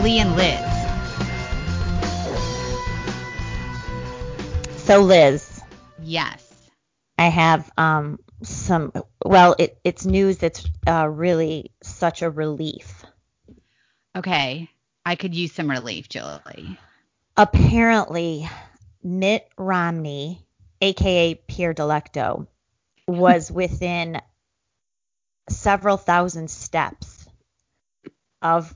Julie and Liz. So Liz, Yes. I have um some well it, it's news that's uh, really such a relief. Okay. I could use some relief, Julie. Apparently Mitt Romney, aka Pierre Delecto, was within several thousand steps of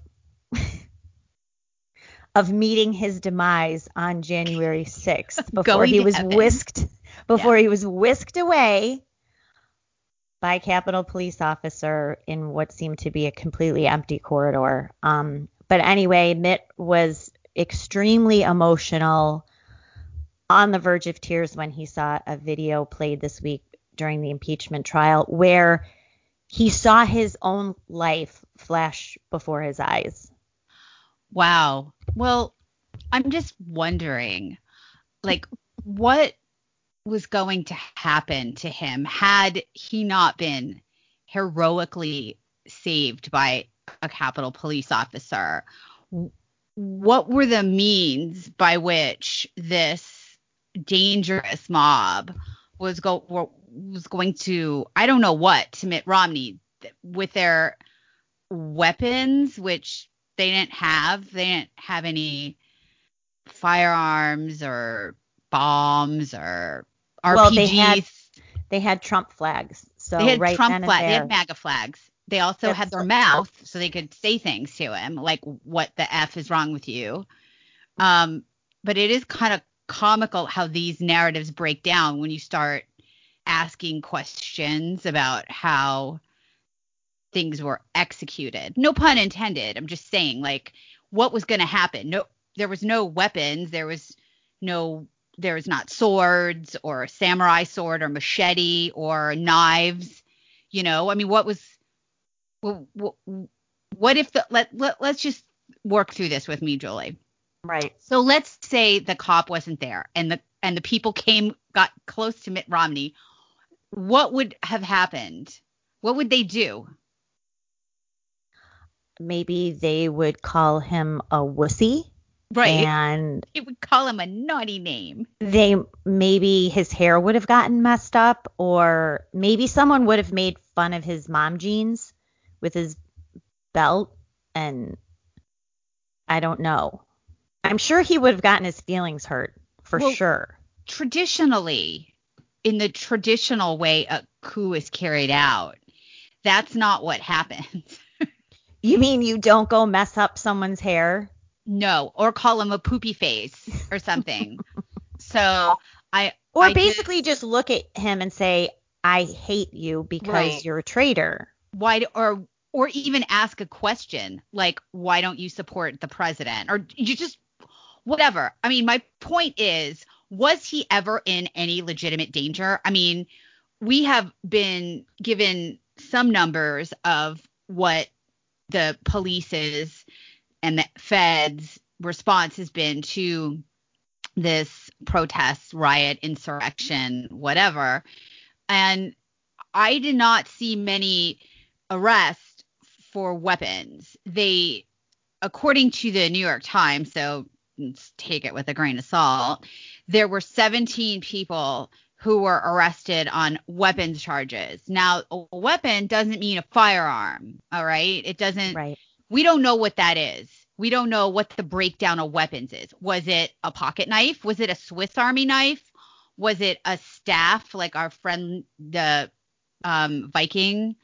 of meeting his demise on January 6th before he was heaven. whisked before he was whisked away by a Capitol police officer in what seemed to be a completely empty corridor. Um, but anyway, Mitt was extremely emotional, on the verge of tears when he saw a video played this week during the impeachment trial where he saw his own life flash before his eyes. Wow. Well, I'm just wondering, like, what was going to happen to him had he not been heroically saved by a Capitol police officer? What were the means by which this dangerous mob was go was going to I don't know what to Mitt Romney with their weapons, which they didn't have. They didn't have any firearms or bombs or RPGs. Well, they had- They had Trump flags. So They had right Trump flags. They had MAGA flags. They also That's had their mouth so they could say things to him, like "What the f is wrong with you?" Um, but it is kind of comical how these narratives break down when you start asking questions about how things were executed. No pun intended. I'm just saying, like, what was going to happen? No, there was no weapons. There was no there was not swords or a samurai sword or machete or knives you know i mean what was what, what if the let, let let's just work through this with me julie right. so let's say the cop wasn't there and the and the people came got close to mitt romney what would have happened what would they do Maybe they would call him a wussy. right And it would call him a naughty name they maybe his hair would have gotten messed up or maybe someone would have made fun of his mom jeans with his belt and I don't know. I'm sure he would have gotten his feelings hurt for Well, sure. traditionally, in the traditional way a coup is carried out, that's not what happens. You mean you don't go mess up someone's hair? no, or call him a poopy face or something. so I Or I did- basically just look at him and say, I hate you because Right. you're a traitor. why or or even ask a question like why don't you support the president or you just whatever. I mean, my point is, was he ever in any legitimate danger? I mean, we have been given some numbers of what the police's and the feds response has been to this protest, riot, insurrection, whatever. And I did not see many arrests for weapons. They, according to the New York Times, so take it with a grain of salt, there were 17 people who were arrested on weapons charges. Now, a weapon doesn't mean a firearm, all right? It doesn't Right. we don't know what that is. We don't know what the breakdown of weapons is. Was it a pocket knife? Was it a Swiss Army knife? Was it a staff like our friend the um, Viking,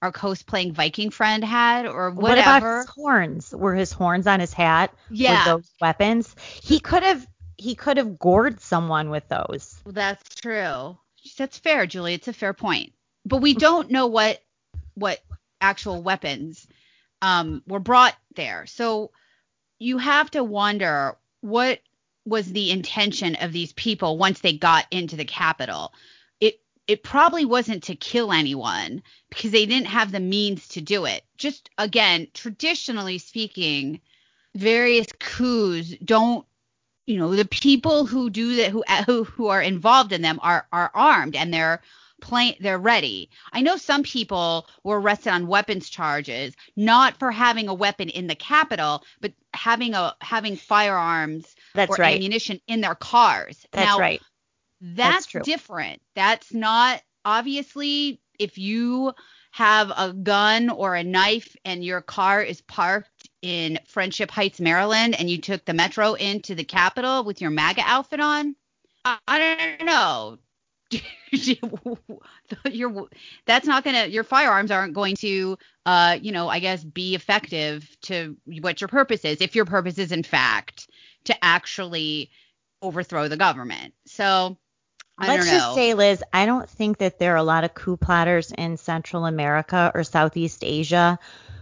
our cosplaying Viking friend had, or whatever. What about his horns? Were his horns on his hat? yeah, Were those weapons? He could have he could have gored someone with those. that's true. That's fair, Julie. It's a fair point. But we don't know what what actual weapons um, were brought there. So you have to wonder what was the intention of these people once they got into the Capitol. It it probably wasn't to kill anyone because they didn't have the means to do it. Just again, traditionally speaking, various coups don't you know the people who do that who uh, who who are involved in them are are armed and they're playing they're ready. I know some people were arrested on weapons charges, not for having a weapon in the Capitol, but having a having firearms That's or right. ammunition in their cars. That's now, right. That's, That's different. That's not obviously if you have a gun or a knife and your car is parked in Friendship Heights, Maryland, and you took the metro into the Capitol with your MAGA outfit on. I, I don't know. your that's not gonna your firearms aren't going to uh you know i guess be effective to what your purpose is if your purpose is in fact to actually overthrow the government so I Let's don't know. just say, Liz, I don't think that there are a lot of coup plotters in Central America or Southeast Asia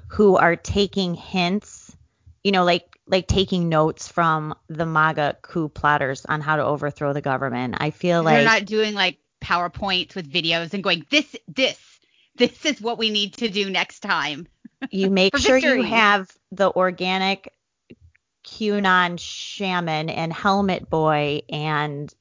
who are taking hints, you know, like like taking notes from the MAGA coup plotters on how to overthrow the government. I feel like they're not doing like PowerPoints with videos and going this this this is what we need to do next time. you make sure you have the organic QAnon shaman and helmet boy and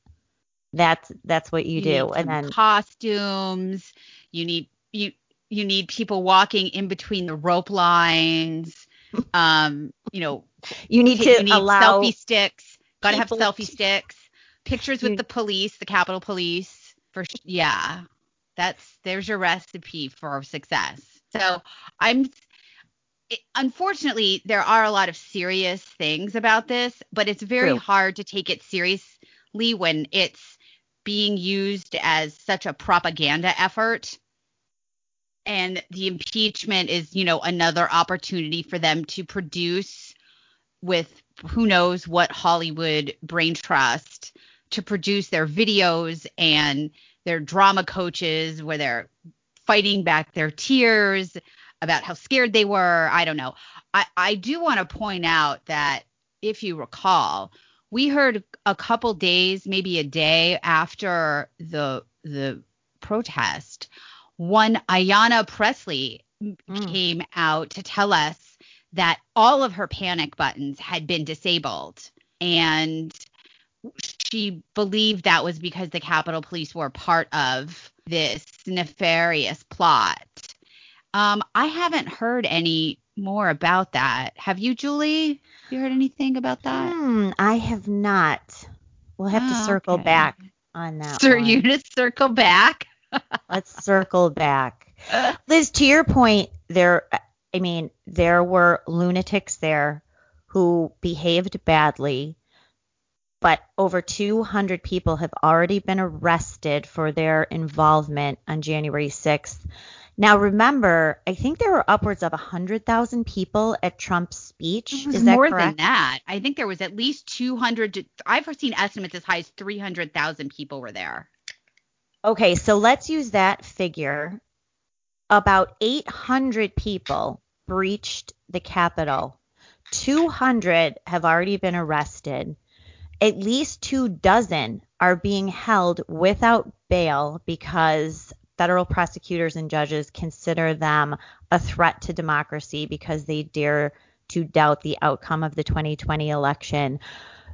that's that's what you, do. need And then costumes. You need you you need people walking in between the rope lines. Um, you know, you need you to need allow selfie sticks. Got to have selfie sticks. Pictures with the police, the Capitol Police. For yeah, that's there's your recipe for success. So I'm. It, unfortunately, there are a lot of serious things about this, but it's very True. hard to take it seriously when it's being used as such a propaganda effort. And the impeachment is, you know, another opportunity for them to produce with who knows what Hollywood brain trust to produce their videos and their drama coaches where they're fighting back their tears about how scared they were. I don't know. I, I do want to point out that if you recall, we heard a couple days, maybe a day after the the protest, one Ayanna Pressley Mm. came out to tell us that all of her panic buttons had been disabled and she believed that was because the Capitol Police were part of this nefarious plot. Um, I haven't heard any more about that. Have you, Julie? You heard anything about that? Hmm, I have not. We'll have to Oh, circle okay. back on that. Sir, one. you to circle back. Let's circle back. Liz, to your point, there I mean, there were lunatics there who behaved badly, but over 200 people have already been arrested for their involvement on January 6th. Now, remember, I think there were upwards of 100,000 people at Trump's speech. It was Is that more correct? than that. I think there was at least 200. I've seen estimates as high as 300,000 people were there. Okay, so let's use that figure. About 800 people breached the Capitol. 200 have already been arrested. At least two dozen are being held without bail because federal prosecutors and judges consider them a threat to democracy because they dare to doubt the outcome of the 2020 election.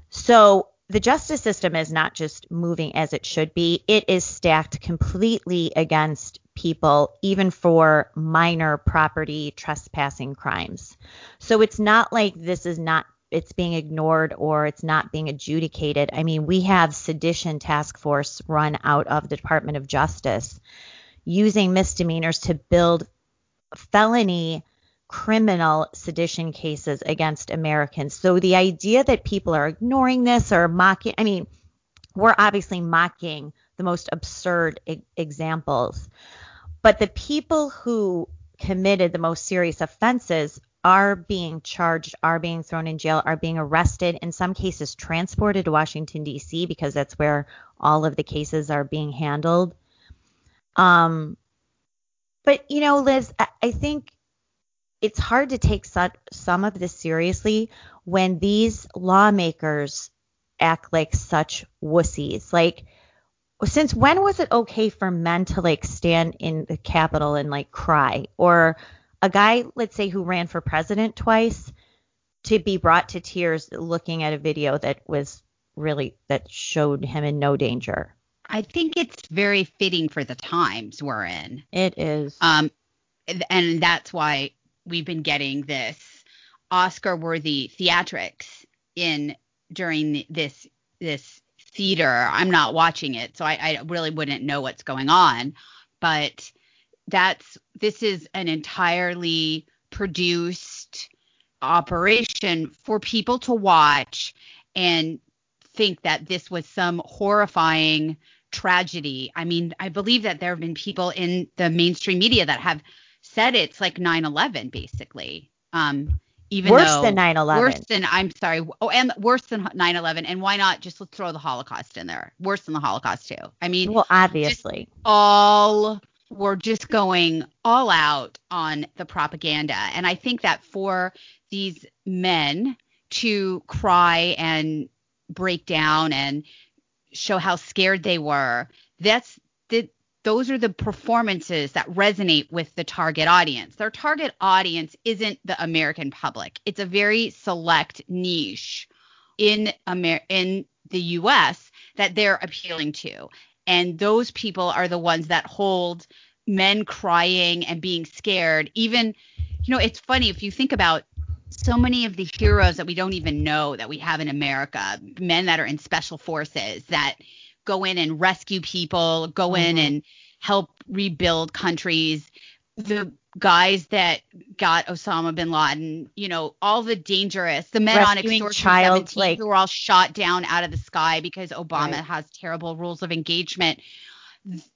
So the justice system is not just moving as it should be, it is stacked completely against people, even for minor property trespassing crimes. So it's not like this is not it's being ignored or it's not being adjudicated. I mean, we have sedition task force run out of the Department of Justice using misdemeanors to build felony criminal sedition cases against Americans. So the idea that people are ignoring this or mocking, I mean, we're obviously mocking the most absurd e- examples. But the people who committed the most serious offenses are being charged, are being thrown in jail, are being arrested, in some cases transported to Washington, D.C., because that's where all of the cases are being handled. Um, but, you know, Liz, I, I think it's hard to take some of this seriously when these lawmakers act like such wussies. Like, since when was it okay for men to like stand in the Capitol and like cry? Or a guy, let's say, who ran for president twice to be brought to tears looking at a video that was really that showed him in no danger. I think it's very fitting for the times we're in. It is. Um, and that's why we've been getting this Oscar-worthy theatrics in during this this theater. I'm not watching it, so I, I really wouldn't know what's going on. But that's this is an entirely produced operation for people to watch and think that this was some horrifying tragedy. I mean, I believe that there have been people in the mainstream media that have said it's like 9/11 basically. Um even worse though than 9/11. Worse than I'm sorry. Oh, and worse than 9/11. And why not just let's throw the Holocaust in there? Worse than the Holocaust too. I mean, well, obviously, all we're just going all out on the propaganda, and I think that for these men to cry and break down and show how scared they were, that's those are the performances that resonate with the target audience. Their target audience isn't the American public. It's a very select niche in Amer- in the US that they're appealing to. And those people are the ones that hold men crying and being scared. Even you know, it's funny if you think about so many of the heroes that we don't even know that we have in America, men that are in special forces that go in and rescue people, go mm-hmm. in and help rebuild countries. The guys that got Osama bin Laden, you know, all the dangerous, the men Rescuing on Extortion child, 17 like, who were all shot down out of the sky because Obama right. has terrible rules of engagement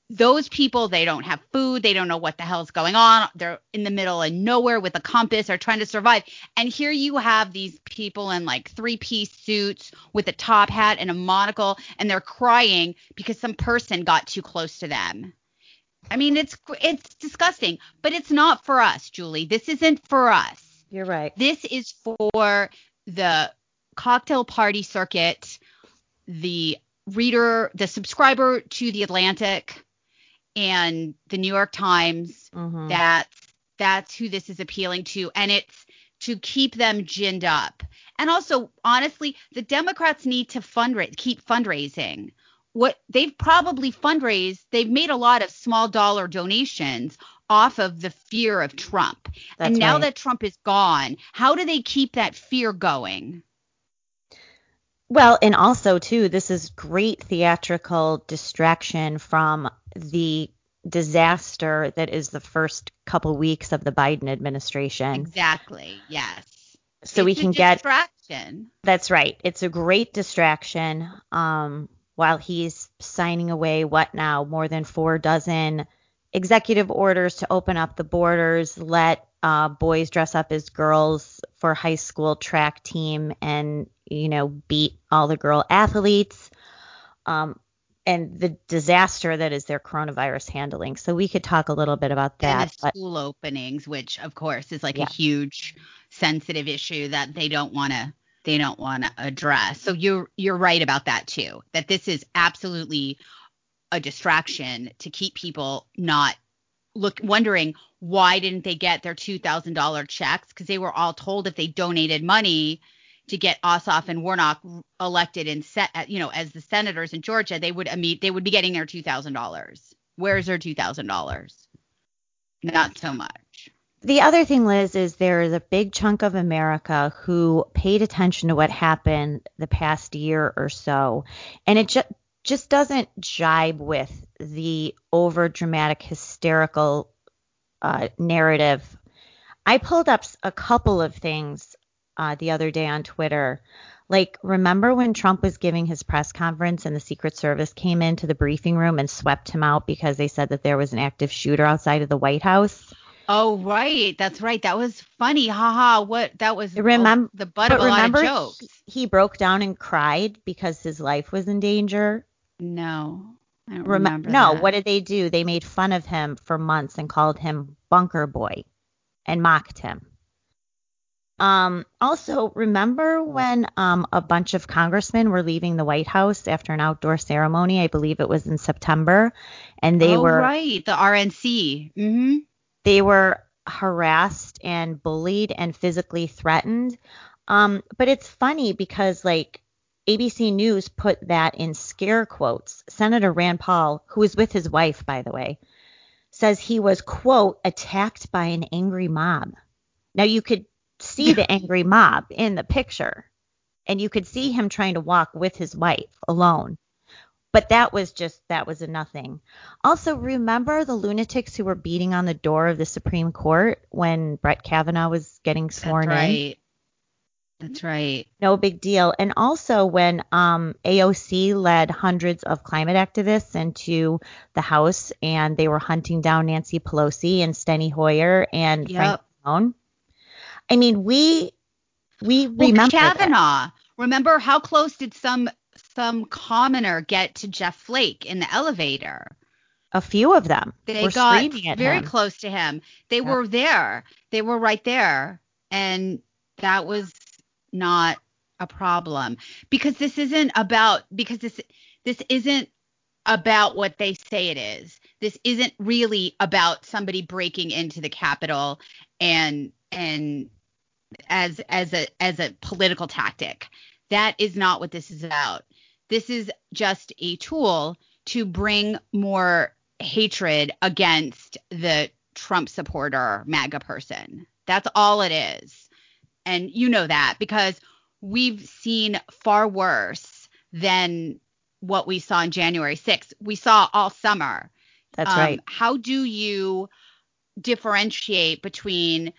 those people they don't have food they don't know what the hell's going on. They're in the middle of nowhere with a compass they're trying to survive. And here you have these people in like three piece suits with a top hat and a monocle and they're crying because some person got too close to them. I mean it's it's disgusting but it's not for us julie. This isn't for us. You're right. This is for the cocktail party circuit the reader, the subscriber to the Atlantic and the New York Times. Mm-hmm. That's that's who this is appealing to, and it's to keep them ginned up. And also, honestly, the Democrats need to fundraise, keep fundraising. What they've probably fundraised, they've made a lot of small dollar donations off of the fear of Trump. That's and now right. that Trump is gone, how do they keep that fear going? Well, and also too, this is great theatrical distraction from the disaster that is the first couple weeks of the Biden administration. Exactly. Yes. So it's we can get distraction. That's right. It's a great distraction. Um, while he's signing away what now more than four dozen executive orders to open up the borders, let uh, boys dress up as girls for high school track team and you know beat all the girl athletes. Um, and the disaster that is their coronavirus handling. So we could talk a little bit about that and the school but, openings which of course is like yeah. a huge sensitive issue that they don't want to they don't want to address. So you're you're right about that too that this is absolutely a distraction to keep people not look wondering why didn't they get their $2000 checks? Because they were all told if they donated money to get Ossoff and Warnock elected and set uh, you know as the senators in Georgia they would meet they would be getting their $2000 where's their $2000 not so much. The other thing liz is there is a big chunk of america who paid attention to what happened the past year or so. And it just just doesn't jibe with the over dramatic hysterical uh, narrative. I pulled up a couple of things uh, the other day on Twitter. Like, remember when Trump was giving his press conference and the Secret Service came into the briefing room and swept him out because they said that there was an active shooter outside of the White House? Oh, right. That's right. That was funny. Haha. What? That was remember, the butt of a lot of jokes. He, he broke down and cried because his life was in danger. No. I don't Rem- remember. No, that. what did they do? They made fun of him for months and called him Bunker Boy and mocked him. Um, also, remember when um, a bunch of congressmen were leaving the White House after an outdoor ceremony? I believe it was in September, and they oh, were right, the RNC. Mm-hmm. They were harassed and bullied and physically threatened. Um, but it's funny because like ABC News put that in scare quotes. Senator Rand Paul, who was with his wife, by the way, says he was, quote, attacked by an angry mob. Now you could see the angry mob in the picture, and you could see him trying to walk with his wife alone. But that was just, that was a nothing. Also, remember the lunatics who were beating on the door of the Supreme Court when Brett Kavanaugh was getting sworn That's right. That's right. No big deal. And also when um, AOC led hundreds of climate activists into the House and they were hunting down Nancy Pelosi and Steny Hoyer and Yep. Frank Pallone. I mean, we we Well, remember that. Kavanaugh. Remember how close did some some commoner get to Jeff Flake in the elevator? a few of them They were got screaming at very him. close to him. They Yeah. were there. They were right there. And that was not a problem because this isn't about because this this isn't about what they say it is. This isn't really about somebody breaking into the Capitol and and as as a as a political tactic. That is not what this is about. This is just a tool to bring more hatred against the Trump supporter MAGA person. That's all it is. And you know that because we've seen far worse than what we saw on January 6th. We saw all summer. That's Um, right. How do you differentiate between,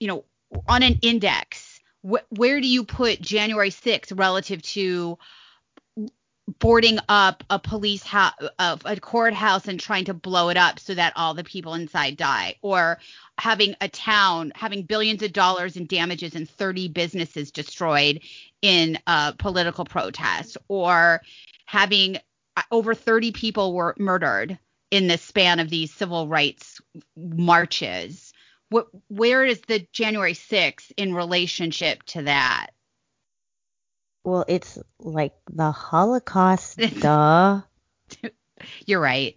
you know, on an index, wh- where do you put January 6th relative to boarding up a police house, a, a courthouse and trying to blow it up so that all the people inside die, or having a town having billions of dollars in damages and 30 businesses destroyed in a political protest, or having uh, over 30 people were murdered in the span of these civil rights marches. What, where is the January 6th in relationship to that? Well, it's like the Holocaust. duh. You're right.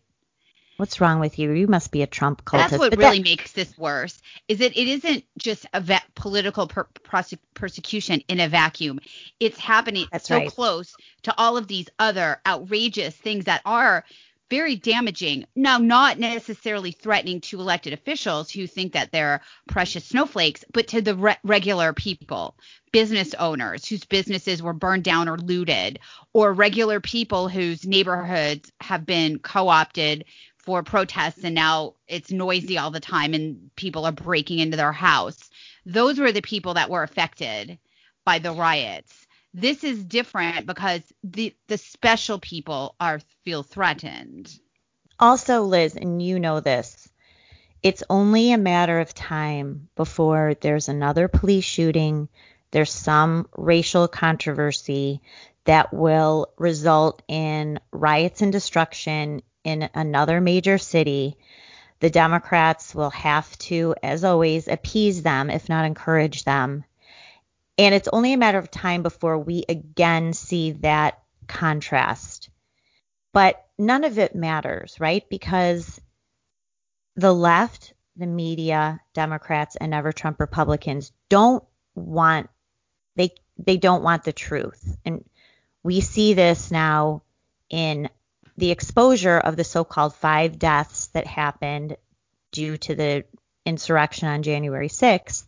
What's wrong with you? You must be a Trump cultist. That's what But really that- makes this worse. Is that it isn't just a va- political per- prosec- persecution in a vacuum. It's happening That's so right. close to all of these other outrageous things that are very damaging. Now, not necessarily threatening to elected officials who think that they're precious snowflakes, but to the re- regular people, business owners whose businesses were burned down or looted, or regular people whose neighborhoods have been co-opted for protests and now it's noisy all the time and people are breaking into their house. Those were the people that were affected by the riots. This is different because the the special people are feel threatened. Also, Liz, and you know this, it's only a matter of time before there's another police shooting, there's some racial controversy that will result in riots and destruction in another major city. The Democrats will have to, as always, appease them, if not encourage them. And it's only a matter of time before we again see that contrast but none of it matters, right? Because the left, the media, Democrats, and ever Trump Republicans don't want they they don't want the truth. And we see this now in the exposure of the so-called five deaths that happened due to the insurrection on January 6th.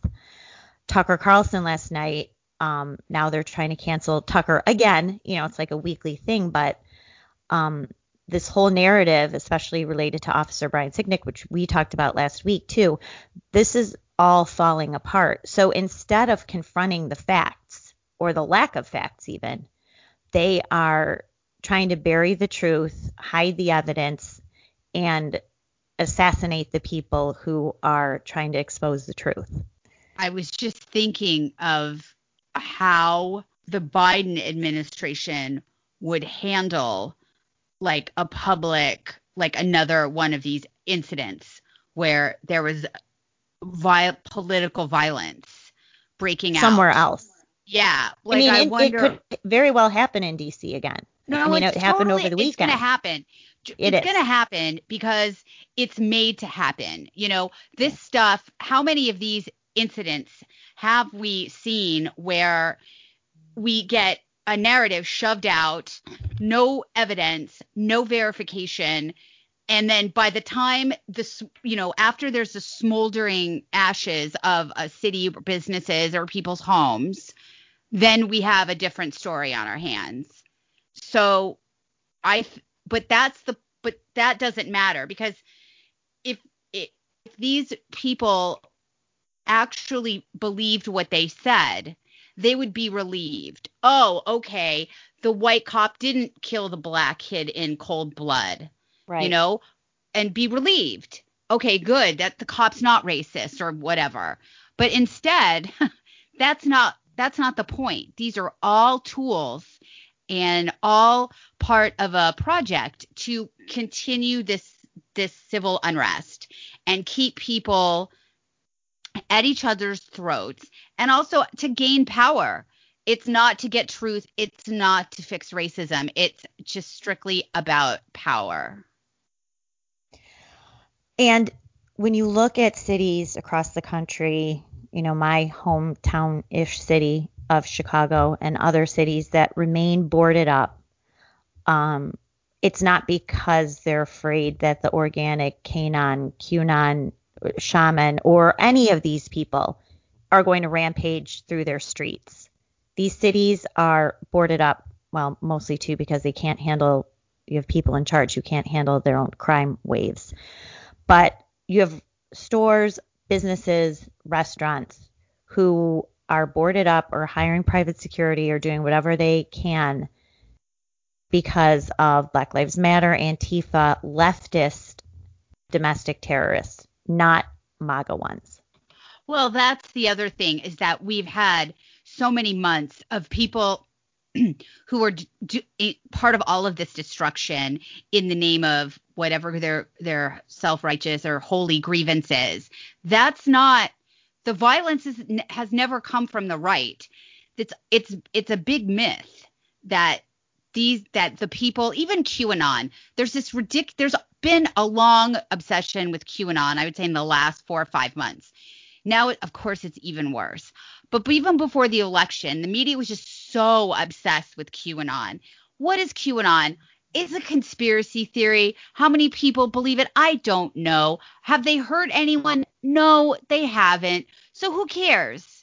Tucker Carlson last night, um, now they're trying to cancel Tucker again. You know, it's like a weekly thing, but um, this whole narrative, especially related to Officer Brian Sicknick, which we talked about last week too, this is all falling apart. So instead of confronting the facts or the lack of facts, even, they are trying to bury the truth, hide the evidence, and assassinate the people who are trying to expose the truth. I was just thinking of how the Biden administration would handle like a public like another one of these incidents where there was vi- political violence breaking out Somewhere else. Yeah, like I mean, I it, wonder. it could very well happen in D.C. again. no, I mean, it's it happened totally- over the It's gonna happen. It it's is. gonna happen because it's made to happen. You know, this stuff. How many of these incidents have we seen where we get a narrative shoved out, no evidence, no verification, and then by the time this you know after there's the smoldering ashes of a city or businesses or people's homes then we have a different story on our hands. So i but that's the but that doesn't matter because if, if these people actually believed what they said they would be relieved oh okay the white cop didn't kill the black kid in cold blood Right. you know, and be relieved. Okay, good. That the cop's not racist or whatever. But instead, that's not that's not the point. These are all tools and all part of a project to continue this this civil unrest and keep people at each other's throats and also to gain power. It's not to get truth, it's not to fix racism. It's just strictly about power. And when you look at cities across the country, you know, my hometown ish city of Chicago and other cities that remain boarded up, um, it's not because they're afraid that the organic Kanon, QAnon, shaman, or any of these people are going to rampage through their streets. These cities are boarded up, well, mostly too because they can't handle, you have people in charge who can't handle their own crime waves but you have stores, businesses, restaurants who are boarded up or hiring private security or doing whatever they can because of Black Lives Matter, Antifa, leftist domestic terrorists, not MAGA ones. Well, that's the other thing is that we've had so many months of people who are part of all of this destruction in the name of whatever their their self-righteous or holy grievances. That's not the violence is, has never come from the right. It's it's it's a big myth that these that the people even QAnon there's this ridiculous there's been a long obsession with QAnon I would say in the last 4 or 5 months. Now of course it's even worse. But even before the election the media was just so obsessed with QAnon. What is QAnon? It's a conspiracy theory. How many people believe it? I don't know. Have they hurt anyone? No, they haven't. So who cares?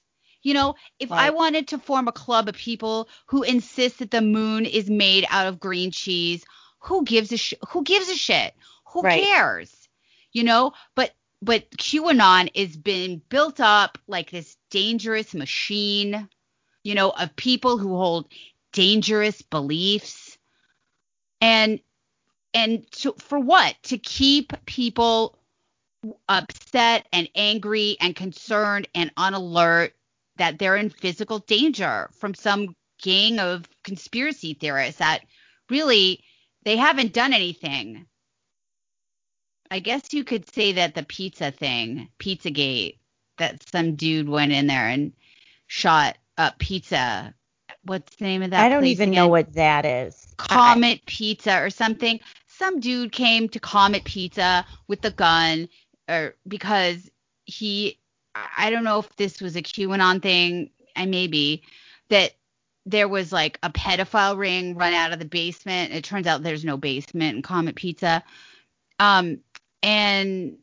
You know, if right. I wanted to form a club of people who insist that the moon is made out of green cheese, who gives a sh- who gives a shit? Who right. cares? You know, but but QAnon is being built up like this dangerous machine, you know, of people who hold dangerous beliefs. And and to, for what? To keep people upset and angry and concerned and on alert that they're in physical danger from some gang of conspiracy theorists that really they haven't done anything. I guess you could say that the pizza thing, Pizzagate, that some dude went in there and shot up pizza. What's the name of that? I don't even again? know what that is. Comet I, Pizza or something. Some dude came to Comet Pizza with the gun, or because he, I don't know if this was a QAnon thing. I maybe that there was like a pedophile ring run out of the basement. It turns out there's no basement in Comet Pizza. Um, and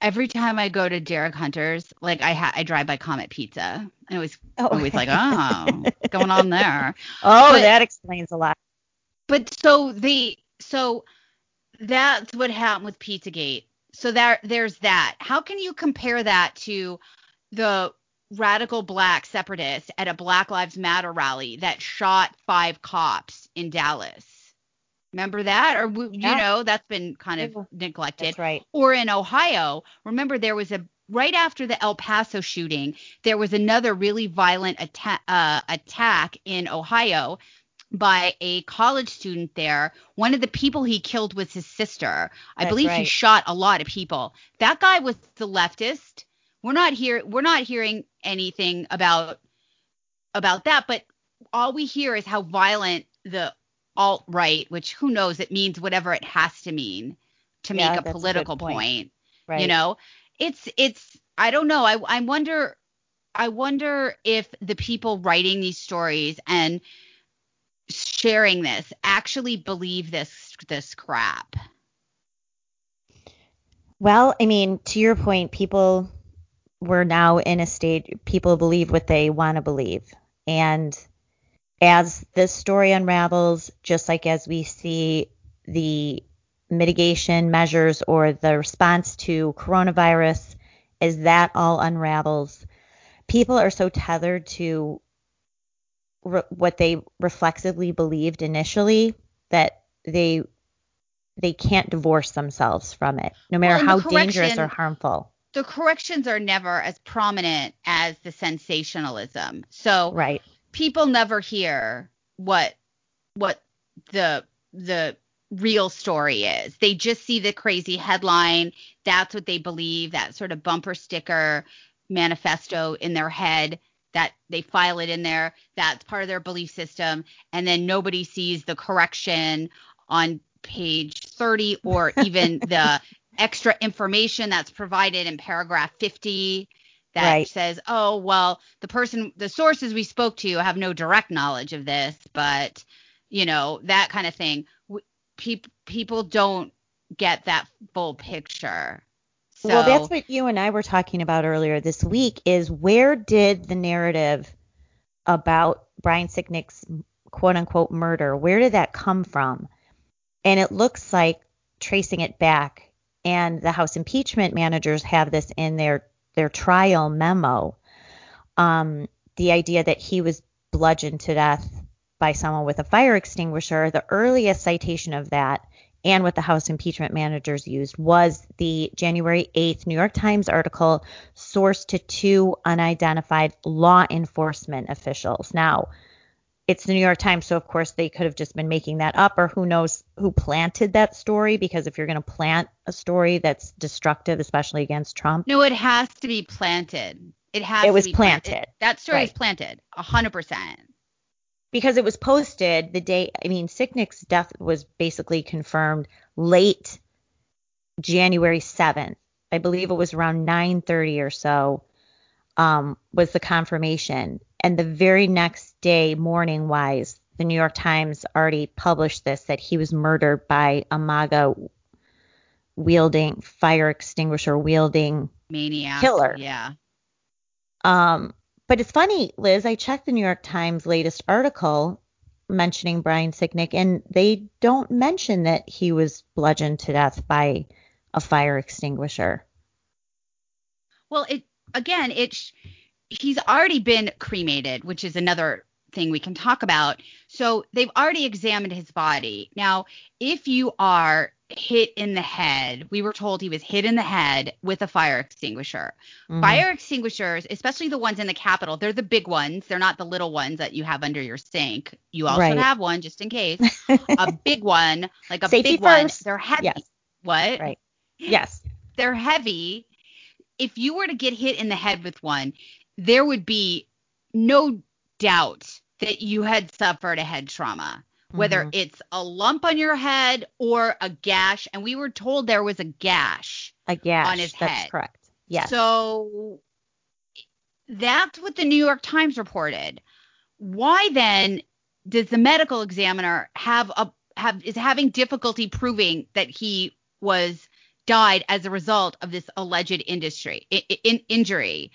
every time I go to Derek Hunter's, like I ha- I drive by Comet Pizza. I always oh. always like, oh, what's going on there? Oh, but, that explains a lot. But so the so that's what happened with Pizzagate. So there there's that. How can you compare that to the radical black separatists at a Black Lives Matter rally that shot five cops in Dallas? Remember that? Or, you yeah. know, that's been kind of neglected. That's right. Or in Ohio, remember there was a, right after the El Paso shooting, there was another really violent atta- uh, attack in Ohio by a college student there. One of the people he killed was his sister. I That's believe right. he shot a lot of people. That guy was the leftist. We're not here we're not hearing anything about about that, but all we hear is how violent the alt right, which who knows, it means whatever it has to mean to Yeah, make a that's a political point. point. Right. You know, it's it's I don't know. I I wonder I wonder if the people writing these stories and sharing this actually believe this this crap? Well, I mean, to your point, people we're now in a state people believe what they want to believe. And as this story unravels, just like as we see the mitigation measures or the response to coronavirus, as that all unravels, people are so tethered to re- what they reflexively believed initially that they they can't divorce themselves from it, no matter Well, how dangerous or harmful. The corrections are never as prominent as the sensationalism. So Right. people never hear what what the the real story is. They just see the crazy headline. That's what they believe. That sort of bumper sticker manifesto in their head that they file it in there. That's part of their belief system. And then nobody sees the correction on page 30 or even the extra information that's provided in paragraph 50 that Right. says, oh, well, the person, the sources we spoke to have no direct knowledge of this, but, you know, that kind of thing. Peop- people don't get that full picture. So, well, that's what you and I were talking about earlier this week is where did the narrative about Brian Sicknick's quote unquote murder, where did that come from? And it looks like tracing it back and the House impeachment managers have this in their their trial memo. Um, the idea that he was bludgeoned to death by someone with a fire extinguisher, the earliest citation of that and what the House impeachment managers used was the January 8th New York Times article sourced to two unidentified law enforcement officials. Now, it's the New York Times, so of course they could have just been making that up, or who knows who planted that story, because if you're going to plant a story that's destructive, especially against Trump, no, it has to be planted. It has It to was be planted. planted. That story is planted, hundred percent. Because it was posted the day I mean Sicknick's death was basically confirmed late January 7th. I believe it was around 9:30 or so um was the confirmation and the very next day morning wise the New York Times already published this that he was murdered by a MAGA wielding fire extinguisher wielding Maniac. Killer. Yeah. Um, but it's funny, Liz. I checked the New York Times latest article mentioning Brian Sicknick, and they don't mention that he was bludgeoned to death by a fire extinguisher. Well, it again, it he's already been cremated, which is another thing we can talk about. So they've already examined his body. Now, if you are hit in the head, we were told he was hit in the head with a fire extinguisher. Mhm. Fire extinguishers, especially the ones in the Capitol, they're the big ones. They're not the little ones that you have under your sink. You also Right. have one just in case. a big one, like a Safety big one. first. They're heavy. Yes. What? Right. yes. they're heavy. If you were to get hit in the head with one, there would be no doubt that you had suffered a head trauma, whether Mhm. it's a lump on your head or a gash. And we were told there was a gash. a gash. on his That's head. correct. Yes. So that's what the New York Times reported. Why then does the medical examiner have a have is having difficulty proving that he was died as a result of this alleged industry i- i- in, injury?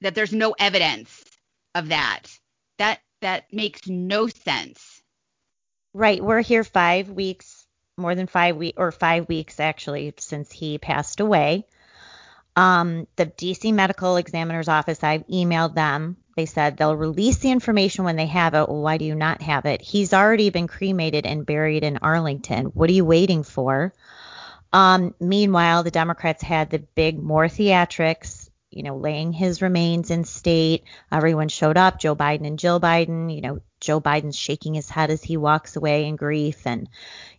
That there's no evidence of that. That that makes no sense. Right. We're here five weeks, more than five weeks, or five weeks actually, since he passed away. Um, the DC Medical Examiner's Office, I've emailed them. They said they'll release the information when they have it. Well, why do you not have it? He's already been cremated and buried in Arlington. What are you waiting for? Um, meanwhile, the Democrats had the big more theatrics, you know, laying his remains in state. Everyone showed up, Joe Biden and Jill Biden, you know, Joe Biden's shaking his head as he walks away in grief. And,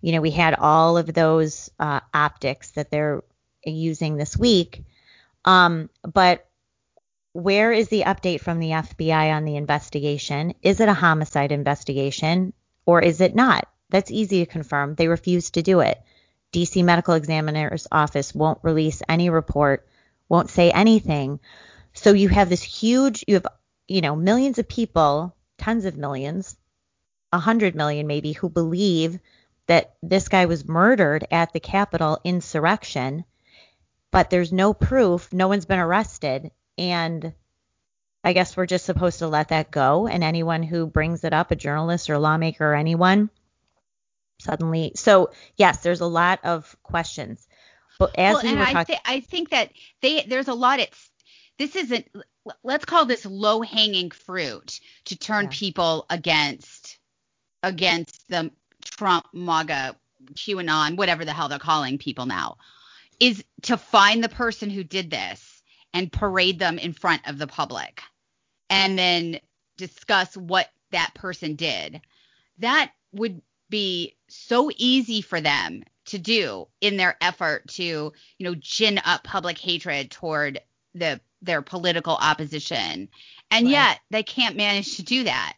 you know, we had all of those uh, optics that they're using this week. Um, but where is the update from the FBI on the investigation? Is it a homicide investigation or is it not? That's easy to confirm. They refuse to do it. DC Medical Examiner's Office won't release any report, won't say anything. So you have this huge, you have, you know, millions of people, tens of millions, a hundred million maybe who believe that this guy was murdered at the Capitol insurrection, but there's no proof, no one's been arrested, and I guess we're just supposed to let that go. And anyone who brings it up, a journalist or lawmaker or anyone, suddenly. So yes, there's a lot of questions. But as well, we and were I, talking, th- I think that they there's a lot. It's this isn't. Let's call this low hanging fruit to turn Yeah. people against against the Trump MAGA QAnon, whatever the hell they're calling people now, is to find the person who did this and parade them in front of the public, and then discuss what that person did. That would be so easy for them to do in their effort to, you know, gin up public hatred toward the their political opposition. And Right. yet they can't manage to do that,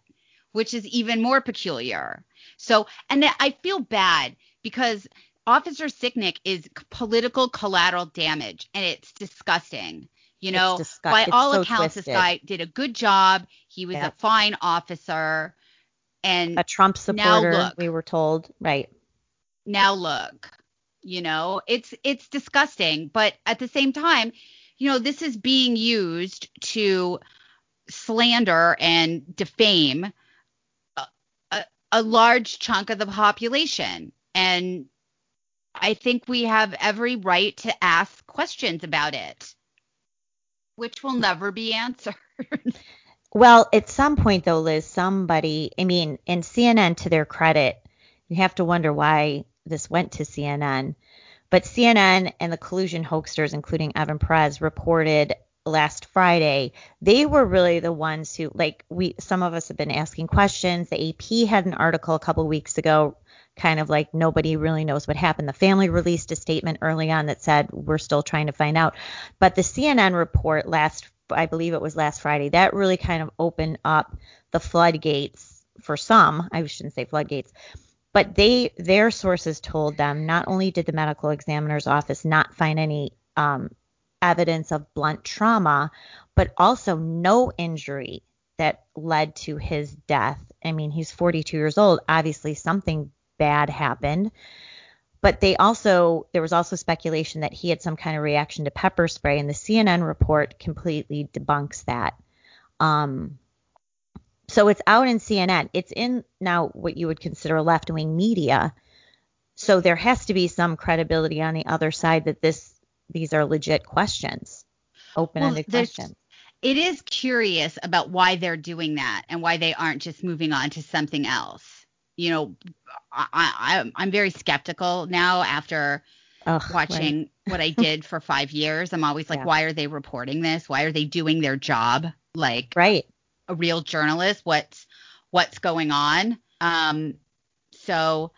which is even more peculiar. So, and I feel bad because Officer Sicknick is political collateral damage and it's disgusting. You know, disgu- by all so accounts, this guy did a good job. He was a fine officer. And a Trump supporter, now look. we were told, right? Now look you know it's it's disgusting but at the same time you know this is being used to slander and defame a, a, a large chunk of the population. And i think we have every right to ask questions about it which will never be answered. Well, at some point though, Liz, somebody, I mean, and CNN to their credit, you have to wonder why this went to CNN. But CNN and the collusion hoaxers, including Evan Perez, reported last Friday. They were really the ones who, like, we, some of us have been asking questions. The AP had an article a couple weeks ago, kind of like nobody really knows what happened. The family released a statement early on that said we're still trying to find out. But the CNN report last, I believe it was last Friday, that really kind of opened up the floodgates for some. I shouldn't say floodgates, but they their sources told them not only did the medical examiner's office not find any um, evidence of blunt trauma, but also no injury that led to his death. I mean, he's 42 years old. Obviously, something bad happened. But they also, there was also speculation that he had some kind of reaction to pepper spray, and the CNN report completely debunks that. Um, so it's out in CNN. It's in now what you would consider left wing media. So there has to be some credibility on the other side that this these are legit questions, open ended Well, questions. it is curious about why they're doing that and why they aren't just moving on to something else. You know, I, I I'm very skeptical now after Ugh, right. watching what I did for five years. I'm always like, Yeah. why are they reporting this? Why are they doing their job like Right. A real journalist? What's what's going on? Um, so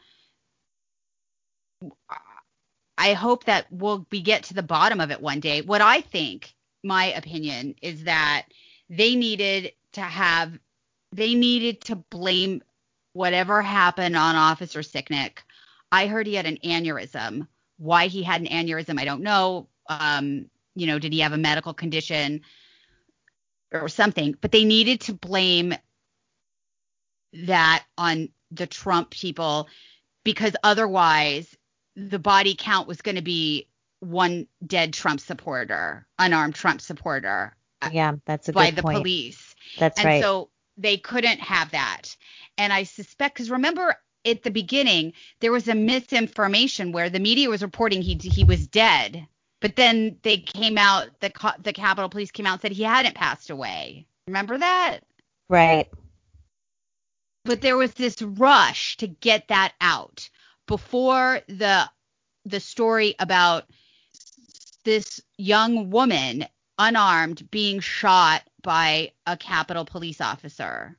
I hope that we'll we get to the bottom of it one day. What I think, my opinion, is that they needed to have they needed to blame whatever happened on Officer Sicknick. I heard he had an aneurysm. Why he had an aneurysm, I don't know. Um, you know, did he have a medical condition or something? But they needed to blame that on the Trump people because otherwise the body count was going to be one dead Trump supporter, unarmed Trump supporter uh, Yeah, that's a by the point. police. That's and right. so they couldn't have that. And I suspect because remember at the beginning there was a misinformation where the media was reporting he he was dead, but then they came out the the Capitol Police came out and said he hadn't passed away. Remember that? right. but there was this rush to get that out before the the story about this young woman unarmed being shot by a Capitol police officer.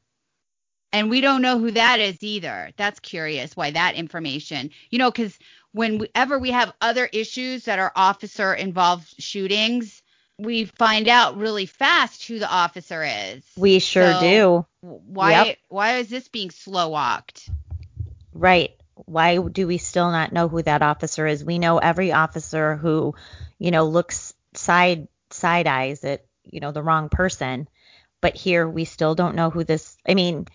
And we don't know who that is either. That's curious why that information, you know, because whenever we have other issues that are officer involved shootings, we find out really fast who the officer is. We sure So- do. Why Yep. why is this being slow walked? Right. Why do we still not know who that officer is? We know every officer who, you know, looks side side eyes at, you know, the wrong person. But here we still don't know who this I mean,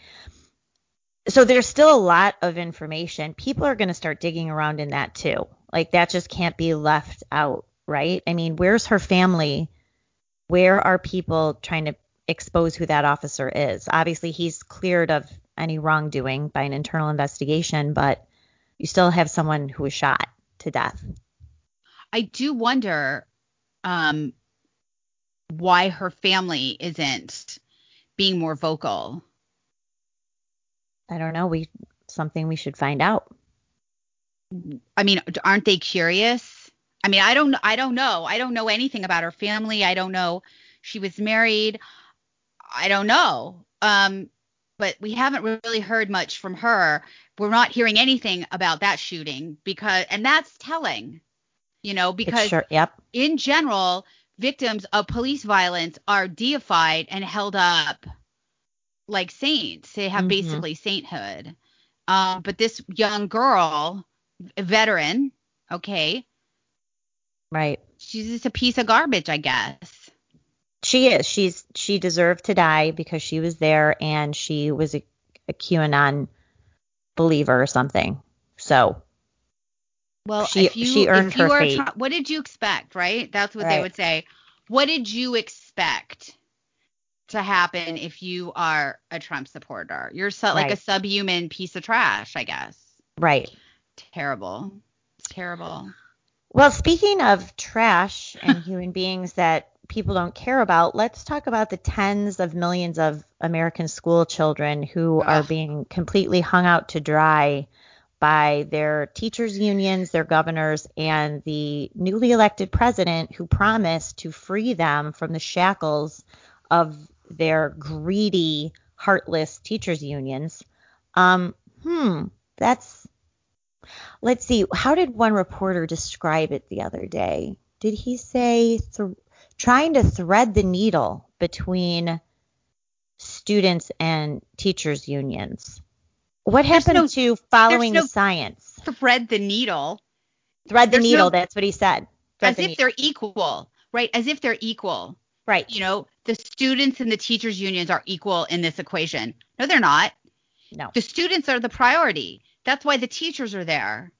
so there's still a lot of information. People are going to start digging around in that too. Like that just can't be left out, right? I mean, where's her family? Where are people trying to expose who that officer is? Obviously, he's cleared of any wrongdoing by an internal investigation, but you still have someone who was shot to death. I do wonder um, why her family isn't being more vocal. I don't know. We something we should find out. I mean, aren't they curious? I mean, I don't I don't know. I don't know anything about her family. I don't know she was married. I don't know. Um but we haven't really heard much from her. We're not hearing anything about that shooting because and that's telling. You know, because sure, yep. in general, victims of police violence are deified and held up like saints. They have mm-hmm. basically sainthood. Um, but this young girl, veteran, okay, right? She's just a piece of garbage, I guess. She is. She's she deserved to die because she was there and she was a, a QAnon believer or something. So. Well, she you, she earned her fate. what did you expect, right? That's what right. they would say. What did you expect? To happen if you are a Trump supporter. You're so, right. like a subhuman piece of trash, I guess. Right. Terrible. Terrible. Well, speaking of trash and human beings that people don't care about, let's talk about the tens of millions of American school children who Ugh. are being completely hung out to dry by their teachers' unions, their governors, and the newly elected president who promised to free them from the shackles of their greedy, heartless teachers unions. Um, hmm, that's. Let's see. How did one reporter describe it the other day? Did he say th- trying to thread the needle between students and teachers unions? What happened no, to following no the science? Thread the needle. Thread the there's needle. No, that's what he said. Thread as if needle. they're equal, right? As if they're equal. Right. You know, the students and the teachers unions are equal in this equation. No, they're not. No. The students are the priority. That's why the teachers are there.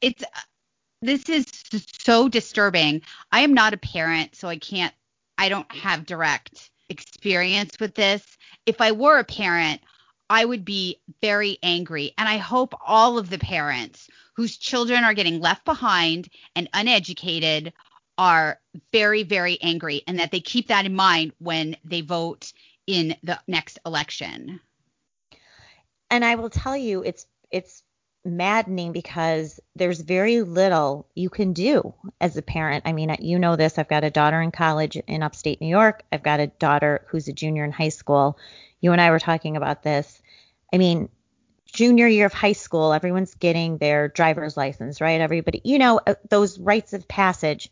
It's uh, this is so disturbing. I am not a parent, so I can't I don't have direct experience with this. If I were a parent, I would be very angry. And I hope all of the parents whose children are getting left behind and uneducated are very, very angry and that they keep that in mind when they vote in the next election. And I will tell you, it's it's maddening because there's very little you can do as a parent. I mean, you know this. I've got a daughter in college in upstate New York. I've got a daughter who's a junior in high school. You and I were talking about this. I mean, junior year of high school, everyone's getting their driver's license, right? Everybody, you know, uh, those rites of passage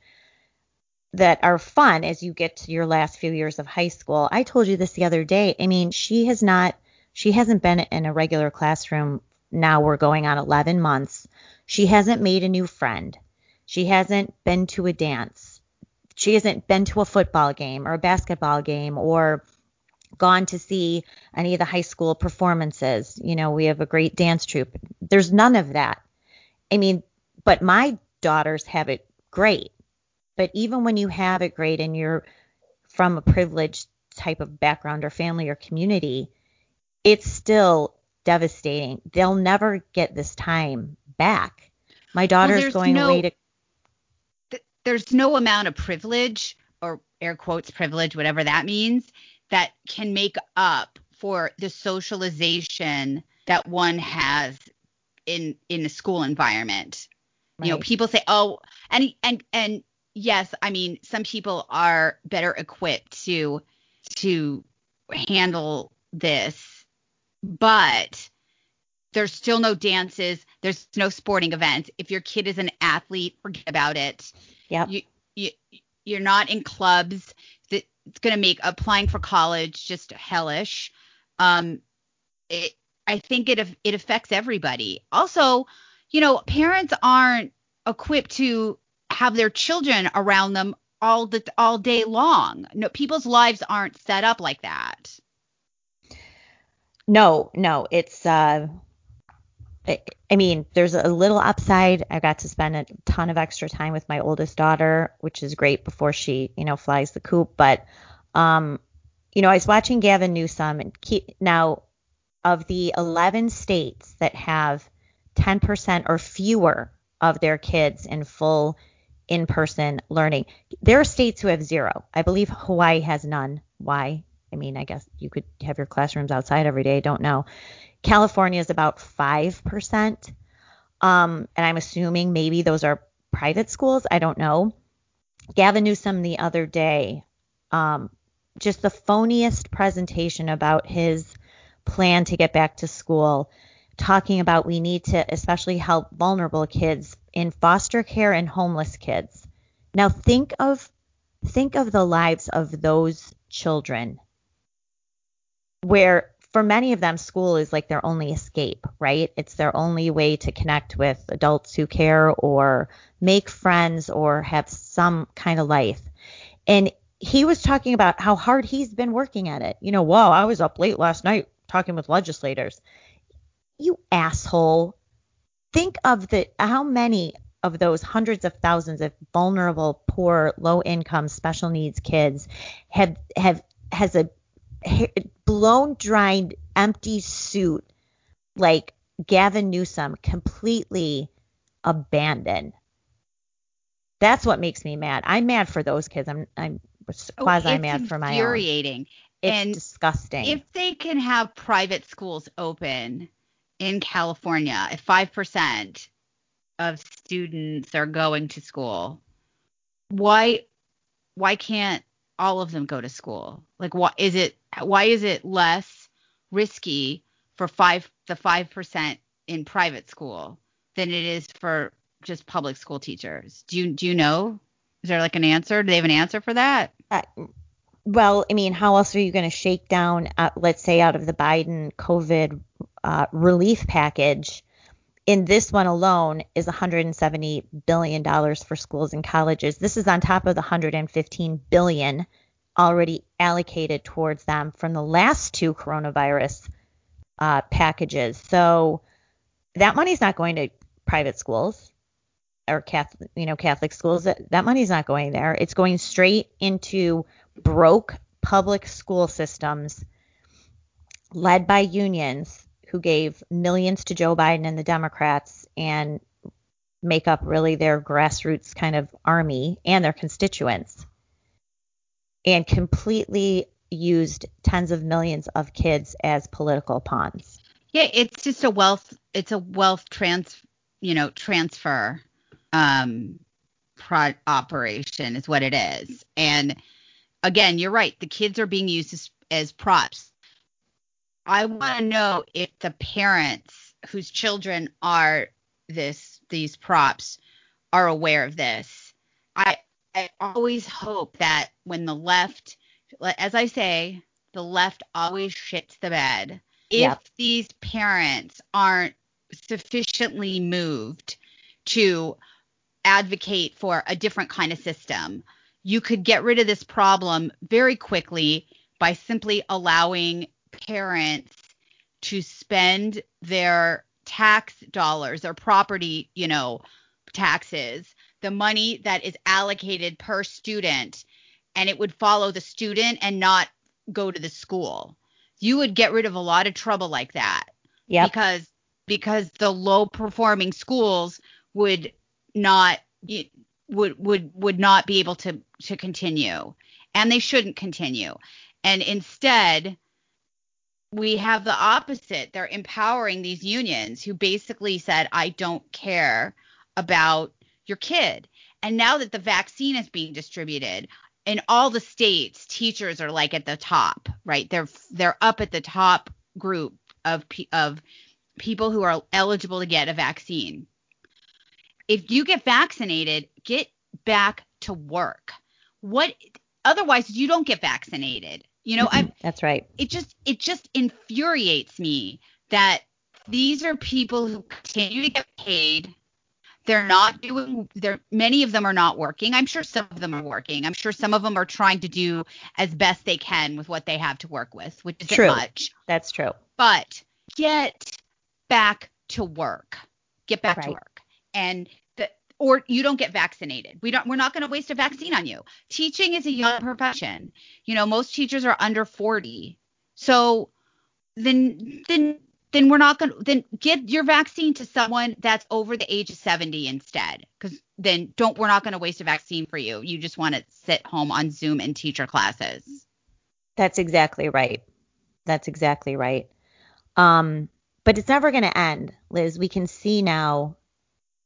that are fun as you get to your last few years of high school. I told you this the other day. I mean, she has not, she hasn't been in a regular classroom. Now we're going on 11 months. She hasn't made a new friend. She hasn't been to a dance. She hasn't been to a football game or a basketball game or gone to see any of the high school performances. You know, we have a great dance troupe. There's none of that. I mean, but my daughters have it great. But even when you have it great and you're from a privileged type of background or family or community, it's still devastating. They'll never get this time back. My daughter's well, going no, away to. Th- there's no amount of privilege or air quotes privilege, whatever that means, that can make up for the socialization that one has in in the school environment. Right. You know, people say, "Oh, and and and yes, I mean, some people are better equipped to to handle this, but there's still no dances, there's no sporting events. If your kid is an athlete, forget about it. Yeah. You, you you're not in clubs. It's going to make applying for college just hellish. Um, it, I think it it affects everybody. Also, you know, parents aren't equipped to have their children around them all the all day long. No, people's lives aren't set up like that. No, no, it's uh I mean, there's a little upside. I got to spend a ton of extra time with my oldest daughter, which is great before she, you know, flies the coop. But, um, you know, I was watching Gavin Newsom and keep, now of the 11 states that have 10% or fewer of their kids in full in-person learning, there are states who have zero. I believe Hawaii has none. Why? I mean, I guess you could have your classrooms outside every day. Don't know. California is about 5%. Um, and I'm assuming maybe those are private schools. I don't know. Gavin Newsom the other day, um, just the phoniest presentation about his plan to get back to school, talking about we need to especially help vulnerable kids in foster care and homeless kids. Now think of think of the lives of those children where for many of them, school is like their only escape, right? It's their only way to connect with adults who care or make friends or have some kind of life. And he was talking about how hard he's been working at it. You know, wow, I was up late last night talking with legislators. You asshole. Think of the how many of those hundreds of thousands of vulnerable, poor, low income, special needs kids have have has a blown, dried, empty suit like Gavin Newsom completely abandoned. That's what makes me mad. I'm mad for those kids. I'm I'm oh, quasi oh, mad for my own. Infuriating. It's and disgusting. If they can have private schools open in California, if five percent of students are going to school, why why can't all of them go to school? Like, what is it? Why is it less risky for five the five percent in private school than it is for just public school teachers? Do you do you know? Is there like an answer? Do they have an answer for that? Uh, well, I mean, how else are you going to shake down, uh, let's say, out of the Biden COVID uh, relief package? in this one alone is 170 billion dollars for schools and colleges. This is on top of the 115 billion already allocated towards them from the last two coronavirus uh, packages. So that money's not going to private schools or Catholic, you know, Catholic schools. That that money's not going there. It's going straight into broke public school systems led by unions who gave millions to Joe Biden and the Democrats and make up really their grassroots kind of army and their constituents and completely used tens of millions of kids as political pawns. Yeah, it's just a wealth it's a wealth trans you know, transfer um pro- operation is what it is. And again, you're right, the kids are being used as, as props I want to know if the parents whose children are this these props are aware of this. I I always hope that when the left, as I say, the left always shits the bed. If yep. these parents aren't sufficiently moved to advocate for a different kind of system, you could get rid of this problem very quickly by simply allowing parents to spend their tax dollars, their property, you know, taxes, the money that is allocated per student, and it would follow the student and not go to the school. You would get rid of a lot of trouble like that. Yeah. Because because the low performing schools would not would would would not be able to to continue and they shouldn't continue. And instead, we have the opposite. They're empowering these unions who basically said, I don't care about your kid. And now that the vaccine is being distributed in all the states, teachers are like at the top, right? They're they're up at the top group of of people who are eligible to get a vaccine. If you get vaccinated, get back to work. What otherwise you don't get vaccinated. You know, I That's right. It just it just infuriates me that these are people who continue to get paid. They're not doing they're many of them are not working. I'm sure some of them are working. I'm sure some of them are trying to do as best they can with what they have to work with, which isn't true. much. That's true. but get back to work. Get back Right. to work. And or you don't get vaccinated. We don't we're not going to waste a vaccine on you. Teaching is a young profession. You know, most teachers are under 40. So then then then we're not going to then get your vaccine to someone that's over the age of 70 instead cuz then don't we're not going to waste a vaccine for you. You just want to sit home on Zoom and teach your classes. That's exactly right. That's exactly right. Um, but it's never going to end, Liz. We can see now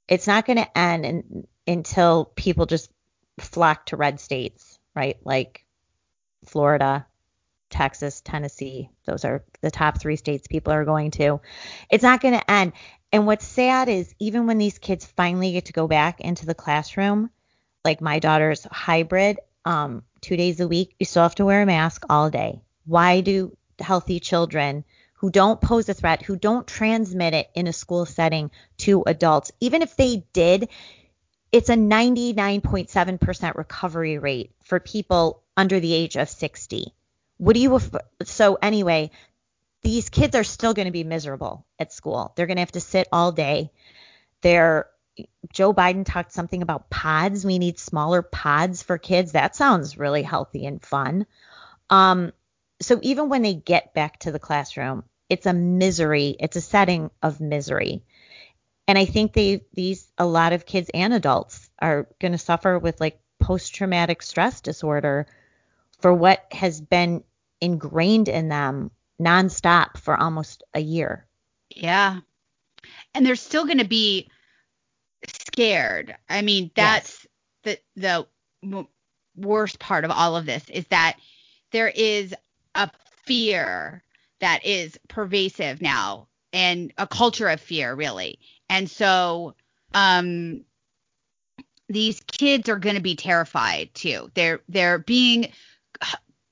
it's not going to end in, until people just flock to red states, right? Like Florida, Texas, Tennessee. Those are the top three states people are going to. It's not going to end. And what's sad is even when these kids finally get to go back into the classroom, like my daughter's hybrid, um, two days a week, you still have to wear a mask all day. Why do healthy children who don't pose a threat, who don't transmit it in a school setting to adults, even if they did, it's a 99.7% recovery rate for people under the age of 60. What do you, so anyway, these kids are still going to be miserable at school. They're going to have to sit all day. They're, Joe Biden talked something about pods. We need smaller pods for kids. That sounds really healthy and fun. Um, so even when they get back to the classroom, it's a misery. It's a setting of misery. And I think they these a lot of kids and adults are going to suffer with like post traumatic stress disorder for what has been ingrained in them nonstop for almost a year. Yeah. And they're still going to be scared. I mean, that's the the w- worst part of all of this is that there is a fear that is pervasive now and a culture of fear really. And so um these kids are going to be terrified too. They're they're being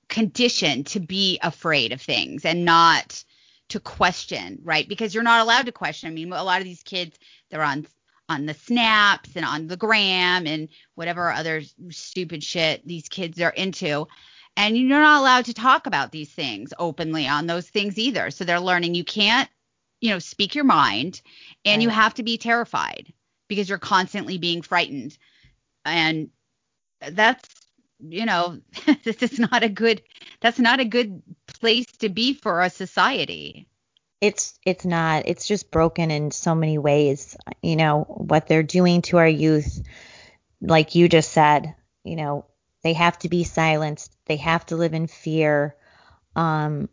conditioned to be afraid of things and not to question, right? Because you're not allowed to question. I mean, a lot of these kids they're on on the snaps and on the gram and whatever other stupid shit these kids are into. And you're not allowed to talk about these things openly on those things either. So they're learning you can't, you know, speak your mind and you have to be terrified because you're constantly being frightened. And that's, you know, this is not a good that's not a good place to be for a society. It's it's not. It's just broken in so many ways. You know, what they're doing to our youth, like you just said, you know, they have to be silenced. They have to live in fear. Um,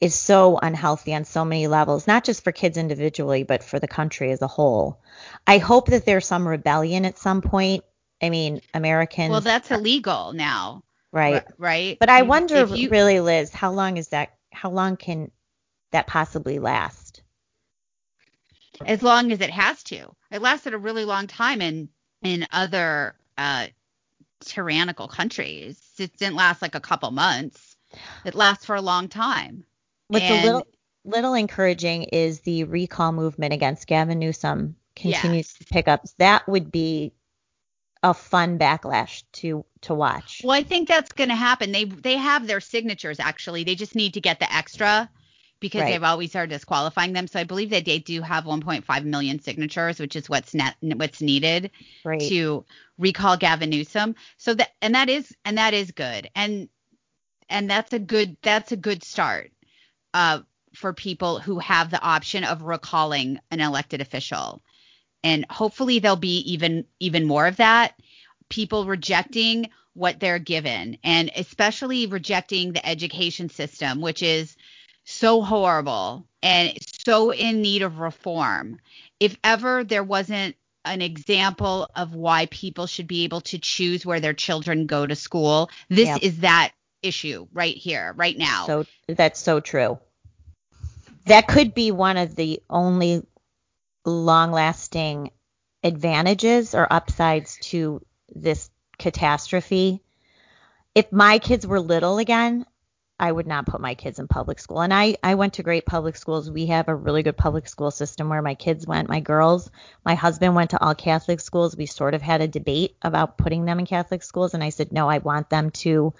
is so unhealthy on so many levels, not just for kids individually, but for the country as a whole. I hope that there's some rebellion at some point. I mean, Americans, Well, that's illegal now, right? right? But I wonder, you, really, Liz, how long is that? How long can that possibly last? as long as it has to. It lasted a really long time in in other uh, tyrannical countries. It didn't last like a couple months. It lasts for a long time. What's And- a little little encouraging is the recall movement against Gavin Newsom continues Yes. to pick up. That would be a fun backlash to to watch. Well, I think that's going to happen. They they have their signatures actually. They just need to get the extra because Right. they've always are disqualifying them. So I believe that they do have 1.5 million signatures, which is what's net what's needed Great. to recall Gavin Newsom. So that and that is and that is good. And and that's a good that's a good start uh, for people who have the option of recalling an elected official. And hopefully there'll be even even more of that. People rejecting what they're given and especially rejecting the education system, which is so horrible and so in need of reform. If ever there wasn't an example of why people should be able to choose where their children go to school, this Yeah. is that issue right here, right now. So that's so true. That could be one of the only long lasting advantages or upsides to this catastrophe. If my kids were little again, I would not put my kids in public school. And I, I went to great public schools. We have a really good public school system where my kids went, my girls. My husband went to all Catholic schools. We sort of had a debate about putting them in Catholic schools. And I said, no, I want them to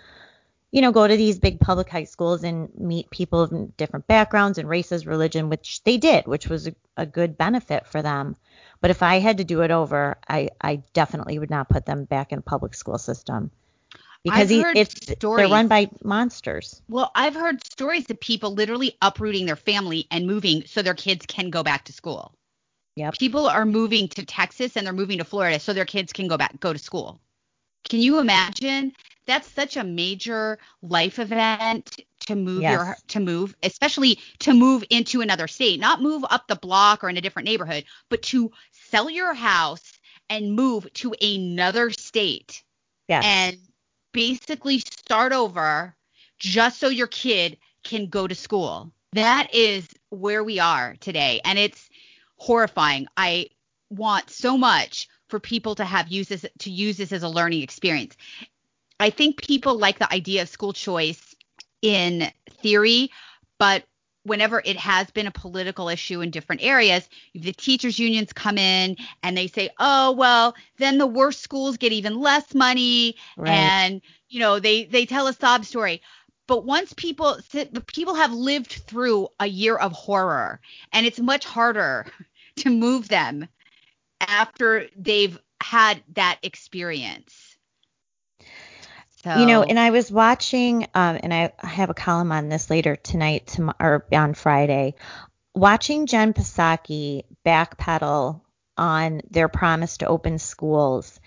you know, go to these big public high schools and meet people of different backgrounds and races, religion, which they did, which was a, a good benefit for them. But if I had to do it over, I, I definitely would not put them back in a public school system because he, it's stories. they're run by monsters. Well, I've heard stories of people literally uprooting their family and moving so their kids can go back to school. Yep. People are moving to Texas and they're moving to Florida so their kids can go back go to school. Can you imagine? That's such a major life event to move yes. your to move, especially to move into another state, not move up the block or in a different neighborhood, but to sell your house and move to another state. Yes. And basically start over just so your kid can go to school. That is where we are today. And it's horrifying. I want so much for people to have use this to use this as a learning experience. I think people like the idea of school choice in theory, but whenever it has been a political issue in different areas, the teachers unions come in and they say, "Oh, well, then the worst schools get even less money." Right. And, you know, they they tell a sob story. But once people people have lived through a year of horror, and it's much harder to move them after they've had that experience. So. You know, and I was watching, um, and I have a column on this later tonight, to, or on Friday, watching Jen Psaki backpedal on their promise to open schools,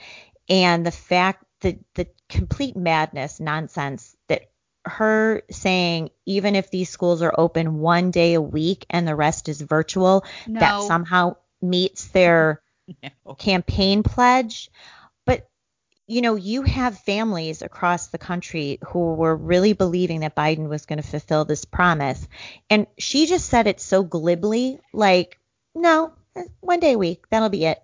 and the fact that the complete madness, nonsense that her saying even if these schools are open one day a week and the rest is virtual, no. that somehow meets their no. campaign pledge you know, you have families across the country who were really believing that Biden was going to fulfill this promise. And she just said it so glibly, like, no, one day a week, that'll be it.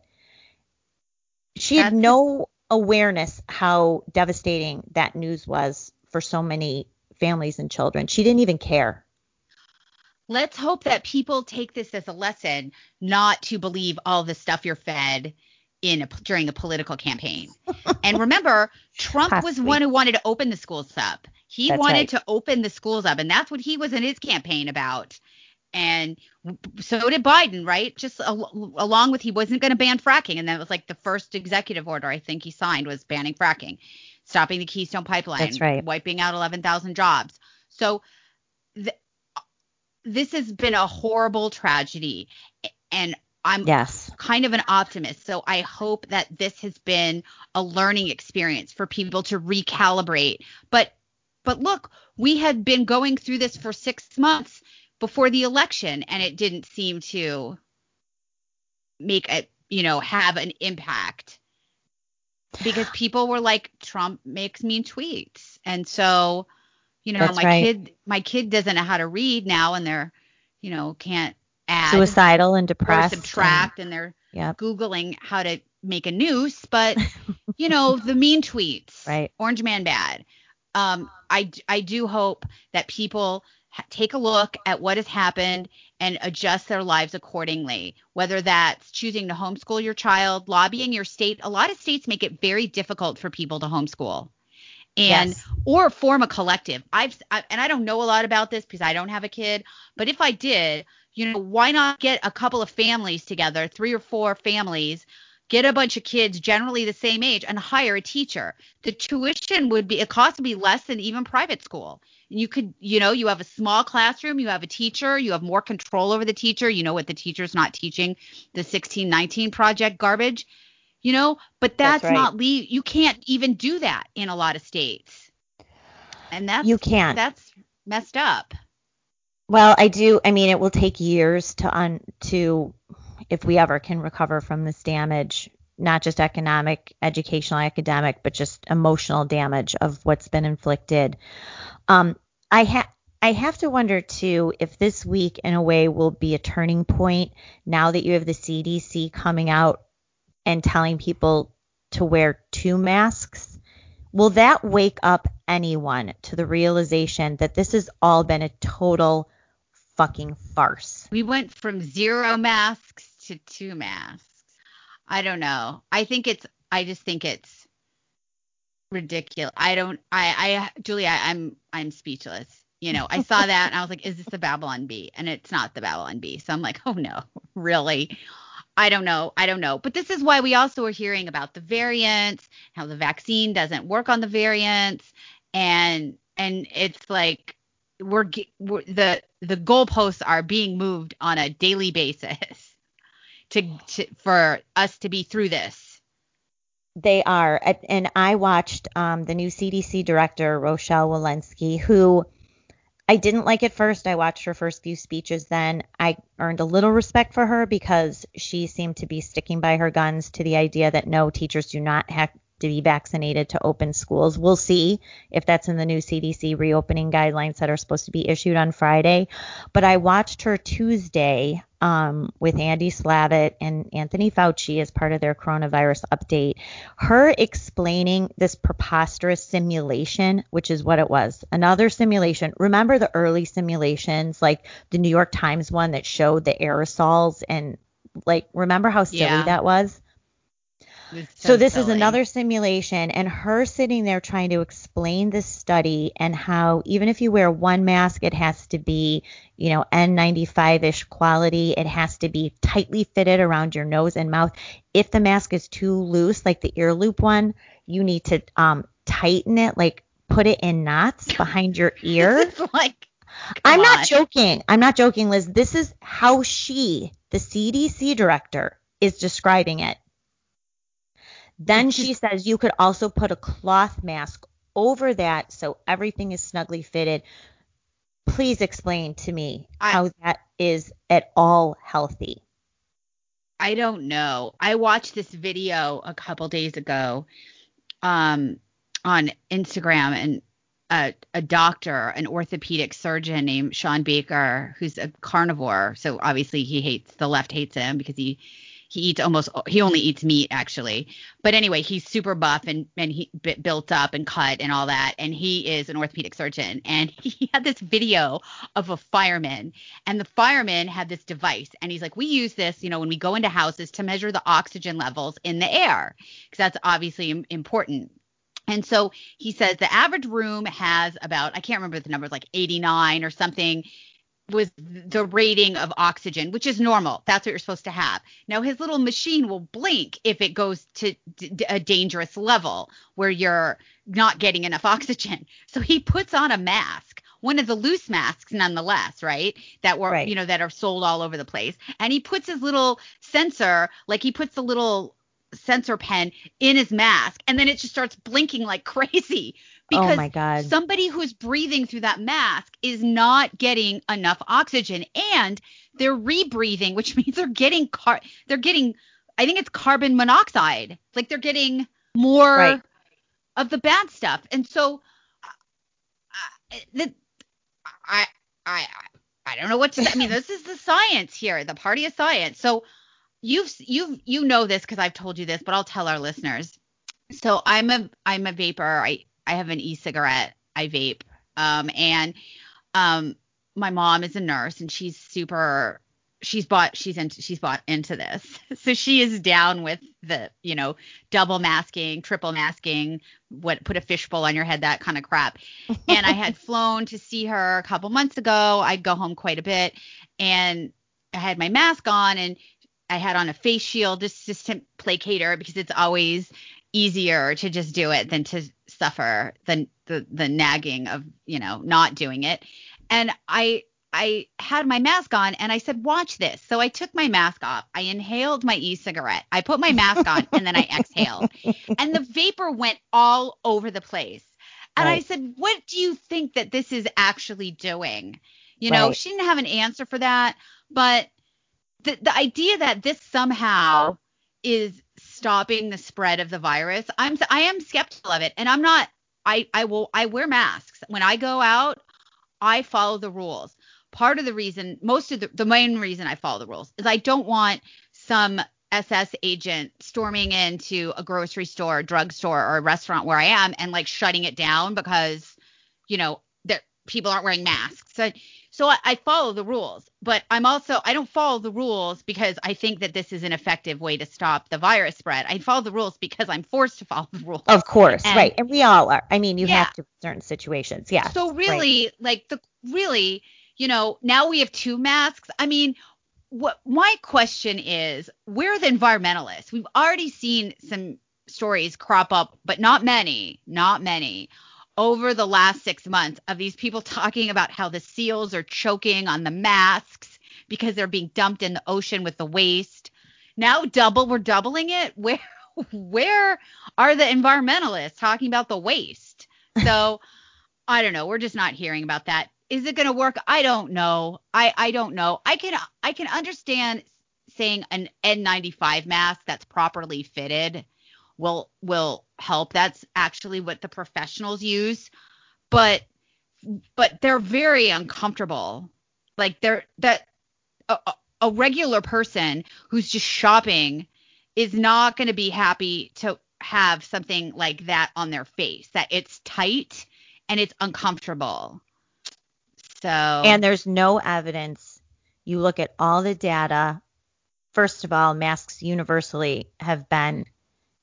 She had no awareness how devastating that news was for so many families and children. She didn't even care. Let's hope that people take this as a lesson not to believe all the stuff you're fed in a, during a political campaign. and remember, Trump was one who wanted to open the schools up. He that's wanted right. to open the schools up, and that's what he was in his campaign about. And so did Biden, right? Just al- along with he wasn't going to ban fracking, and that was like the first executive order I think he signed was banning fracking, stopping the Keystone Pipeline, that's right. wiping out 11,000 jobs. So th- this has been a horrible tragedy, and I'm yes. kind of an optimist. So I hope that this has been a learning experience for people to recalibrate. But but look, we had been going through this for 6 months before the election and it didn't seem to make a, you know, have an impact. Because people were like Trump makes mean tweets. And so, you know, That's my right. kid my kid doesn't know how to read now and they're, you know, can't add suicidal and depressed subtract and, and they're yep. googling how to make a noose but you know the mean tweets. Right. Orange man bad. Um i i do hope that people ha- take a look at what has happened and adjust their lives accordingly. Whether that's choosing to homeschool your child lobbying your state a lot of states make it very difficult for people to homeschool. And yes. or form a collective. I've I, and i don't know a lot about this because i don't have a kid but if i did you know, why not get a couple of families together, three or four families, get a bunch of kids generally the same age and hire a teacher. The tuition would be, it cost would be less than even private school. You could, you know, you have a small classroom, you have a teacher, you have more control over the teacher. You know what the teacher's not teaching the 1619 project garbage, you know, but that's, that's right. not, le- you can't even do that in a lot of states. And that's, you can't. That's messed up. Well, I do. I mean, it will take years to un to if we ever can recover from this damage, not just economic, educational, academic, but just emotional damage of what's been inflicted. Um, I have. I have to wonder too if this week in a way will be a turning point now that you have the CDC coming out and telling people to wear two masks. Will that wake up anyone to the realization that this has all been a total fucking farce. We went from zero masks to two masks. I don't know. I think it's I just think it's ridiculous. I don't. I. I. Julia, I'm. I'm speechless. You know, I saw that and I was like, is this the Babylon Bee? And it's not the Babylon Bee. So I'm like, oh no, really? I don't know. I don't know. But this is why we also are hearing about the variants, how the vaccine doesn't work on the variants, and and it's like we're, we're the the goalposts are being moved on a daily basis to, to for us to be through this. They are, and I watched um, the new CDC director Rochelle Walensky, who I didn't like at first. I watched her first few speeches. Then I earned a little respect for her because she seemed to be sticking by her guns to the idea that no teachers do not have to be vaccinated to open schools. We'll see if that's in the new CDC reopening guidelines that are supposed to be issued on Friday. But I watched her Tuesday um, with Andy Slavitt and Anthony Fauci as part of their coronavirus update. Her explaining this preposterous simulation, which is what it was another simulation. Remember the early simulations, like the New York Times one that showed the aerosols and like remember how silly yeah. that was? So, so, this silly. is another simulation, and her sitting there trying to explain this study and how even if you wear one mask, it has to be, you know, N95-ish quality. It has to be tightly fitted around your nose and mouth. If the mask is too loose, like the ear loop one, you need to um, tighten it, like put it in knots behind your ear. like, I'm on. not joking. I'm not joking, Liz. This is how she, the CDC director, is describing it. Then she says you could also put a cloth mask over that so everything is snugly fitted. Please explain to me I, how that is at all healthy. I don't know. I watched this video a couple days ago um, on Instagram and a, a, doctor, an orthopedic surgeon named Shawn Baker, who's a carnivore. So obviously he hates the left hates him because he he eats almost he only eats meat actually. But anyway he's super buff and and he built up and cut and all that. And he is an orthopedic surgeon. And he had this video of a fireman. And the fireman had this device. And he's like we use this you know when we go into houses to measure the oxygen levels in the air. Because that's obviously important. And so he says the average room has about, I can't remember the numbers, like 89 or something was the rating of oxygen, which is normal. That's what you're supposed to have. Now his little machine will blink if it goes to d- a dangerous level where you're not getting enough oxygen. So he puts on a mask, one of the loose masks nonetheless, right? That were right. you know that are sold all over the place. And he puts his little sensor, like he puts the little sensor pen in his mask and then it just starts blinking like crazy because oh my God. somebody who's breathing through that mask is not getting enough oxygen and they're rebreathing, which means they're getting car they're getting I think it's carbon monoxide. Like they're getting more right. of the bad stuff. And so uh, the, I I I don't know what to say. I mean this is the science here, the party of science. So you've you've you know this because I've told you this, but I'll tell our listeners. So I'm a I'm a vapor. I I have an e-cigarette. I vape. Um, and um, my mom is a nurse and she's super. She's bought. She's into. She's bought into this. So she is down with the, you know, double masking, triple masking, what put a fishbowl on your head, that kind of crap. And I had flown to see her a couple months ago. I'd go home quite a bit, and I had my mask on and I had on a face shield just to placate her because it's always easier to just do it than to suffer the the the nagging of you know not doing it. And i i had my mask on and i said watch this. So i took my mask off. I inhaled my e-cigarette. I put my mask on and then i exhaled. And the vapor went all over the place. And right. i said what do you think that this is actually doing? You know right. she didn't have an answer for that but the the idea that this somehow is stopping the spread of the virus. I'm I am skeptical of it, and I'm not. I I will I wear masks when I go out. I follow the rules. Part of the reason, most of the the main reason I follow the rules is I don't want some SS agent storming into a grocery store, drugstore, or a restaurant where I am and like shutting it down because, you know, that people aren't wearing masks. So, So I, I follow the rules, but I'm also I don't follow the rules because I think that this is an effective way to stop the virus spread. I follow the rules because I'm forced to follow the rules. Of course, And- right. And we all are. I mean, you Yeah. have to in certain situations. Yeah. So really, like the really, you know, now we have two masks. I mean, what my question is, we're the environmentalists. We've already seen some stories crop up, but not many, not many, over the last six months of these people talking about how the seals are choking on the masks because they're being dumped in the ocean with the waste. Now double, we're doubling it. Where where are the environmentalists talking about the waste? So I don't know. We're just not hearing about that. Is it going to work? I don't know. I I don't know. I can I can understand saying an N95 mask that's properly fitted will will help. That's actually what the professionals use. But but they're very uncomfortable. Like they're that a, a- regular person who's just shopping is not going to be happy to have something like that on their face that it's tight and it's uncomfortable. So And there's no evidence. You look at all the data. First of all, masks universally have been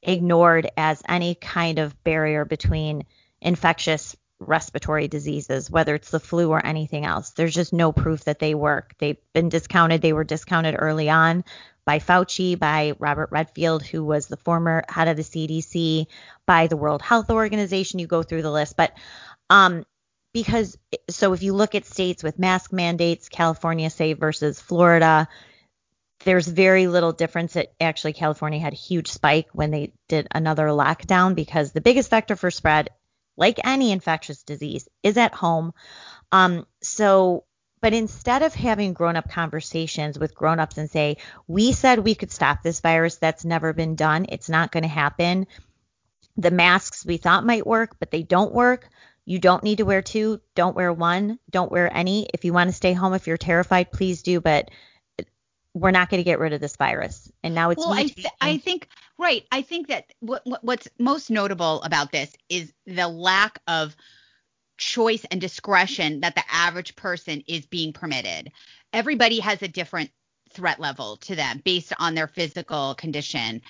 ignored as any kind of barrier between infectious respiratory diseases, whether it's the flu or anything else. There's just no proof that they work. They've been discounted. They were discounted early on by Fauci, by Robert Redfield, who was the former head of the CDC, by the World Health Organization. You go through the list, but um, because so if you look at states with mask mandates, California, say, versus Florida, there's very little difference. It actually California had a huge spike when they did another lockdown because the biggest vector for spread, like any infectious disease, is at home. Um, so but instead of having grown up conversations with grown ups and say, we said we could stop this virus, that's never been done, it's not going to happen. The masks we thought might work, but they don't work. You don't need to wear two, don't wear one, don't wear any. If you want to stay home, if you're terrified, please do, but we're not going to get rid of this virus. And now it's well, I, th- I think right. I think that what, what what's most notable about this is the lack of choice and discretion that the average person is being permitted. Everybody has a different threat level to them based on their physical condition.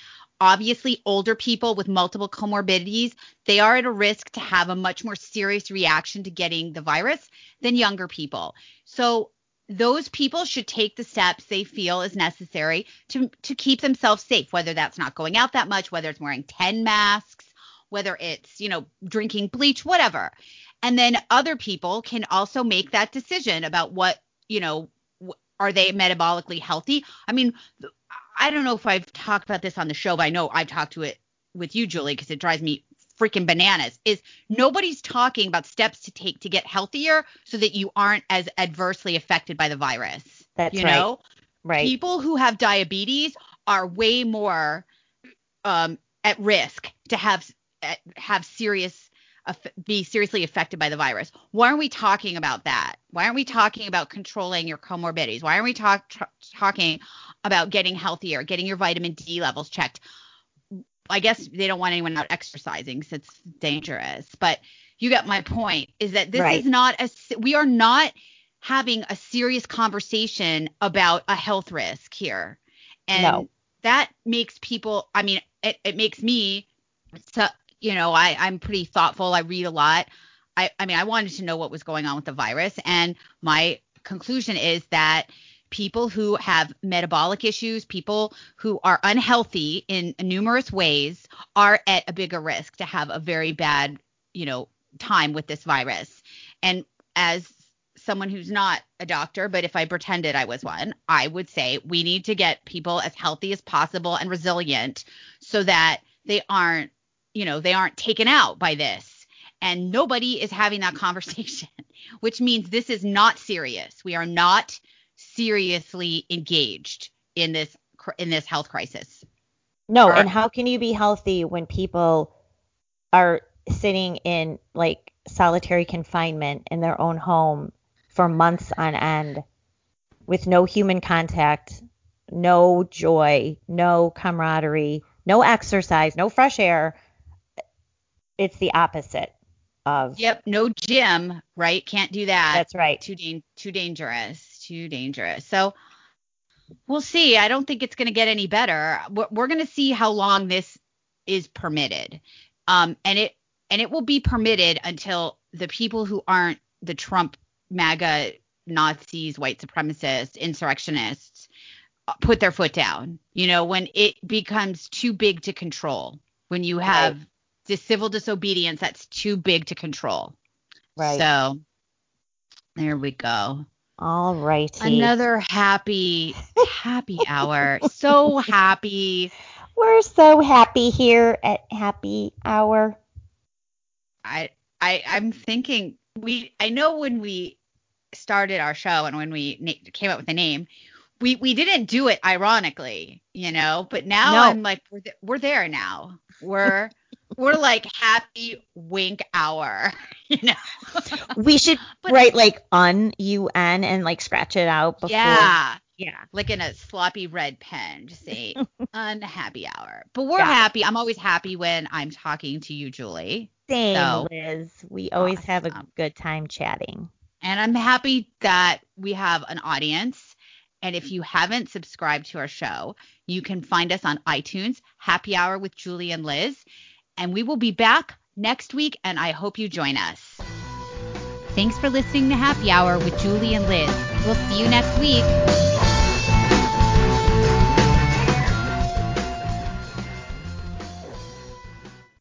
Obviously, older people with multiple comorbidities, they are at a risk to have a much more serious reaction to getting the virus than younger people. So those people should take the steps they feel is necessary to to keep themselves safe whether that's not going out that much whether it's wearing 10 masks whether it's you know drinking bleach whatever. And then other people can also make that decision about what you know are they metabolically healthy? I mean i don't know if i've talked about this on the show but i know i've talked to it with you julie because it drives me freaking bananas is nobody's talking about steps to take to get healthier so that you aren't as adversely affected by the virus That's you right. know right. people who have diabetes are way more um, at risk to have have serious be seriously affected by the virus. Why aren't we talking about that? Why aren't we talking about controlling your comorbidities? Why aren't we talk, tra- talking about getting healthier, getting your vitamin D levels checked? I guess they don't want anyone out exercising because it's dangerous. But you get my point. Is that this Right. is not a, we are not having a serious conversation about a health risk here, and No. that makes people. I mean, it, it makes me. So, you know, I I'm pretty thoughtful. I read a lot. I I mean, I wanted to know what was going on with the virus, and my conclusion is that people who have metabolic issues, people who are unhealthy in numerous ways, are at a bigger risk to have a very bad, you know, time with this virus. And as someone who's not a doctor, but if I pretended I was one, I would say we need to get people as healthy as possible and resilient so that they aren't, you know, they aren't taken out by this. And nobody is having that conversation, which means this is not serious. We are not seriously engaged in this in this health crisis. No, Or- and how can you be healthy when people are sitting in like solitary confinement in their own home for months on end with no human contact, no joy, no camaraderie, no exercise, no fresh air? It's the opposite of. Yep, no gym, right? Can't do that. That's right. Too dan- too dangerous. Too dangerous. So we'll see. I don't think it's going to get any better. We're, we're going to see how long this is permitted. Um, and it and it will be permitted until the people who aren't the Trump MAGA Nazis, white supremacists, insurrectionists uh, put their foot down. You know, when it becomes too big to control, when you have Right. this civil disobedience that's too big to control. Right. So there we go. All righty. Another happy, happy hour. So happy. We're so happy here at Happy Hour. I, I, I'm thinking we. I know when we started our show and when we na- came up with the name, we we didn't do it ironically, you know. But now No. I'm like, we're th- we're there now. We're we're like happy wink hour, you know. We should But- write like un u n and like scratch it out before. yeah. Yeah. like in a sloppy red pen, just say unhappy hour. But we're Yeah. happy. I'm always happy when I'm talking to you, Julie. Same, So- Liz. We always have a good time chatting. And I'm happy that we have an audience. And if you haven't subscribed to our show, you can find us on iTunes, Happy Hour with Julie and Liz. And we will be back next week, and I hope you join us. Thanks for listening to Happy Hour with Julie and Liz. We'll see you next week.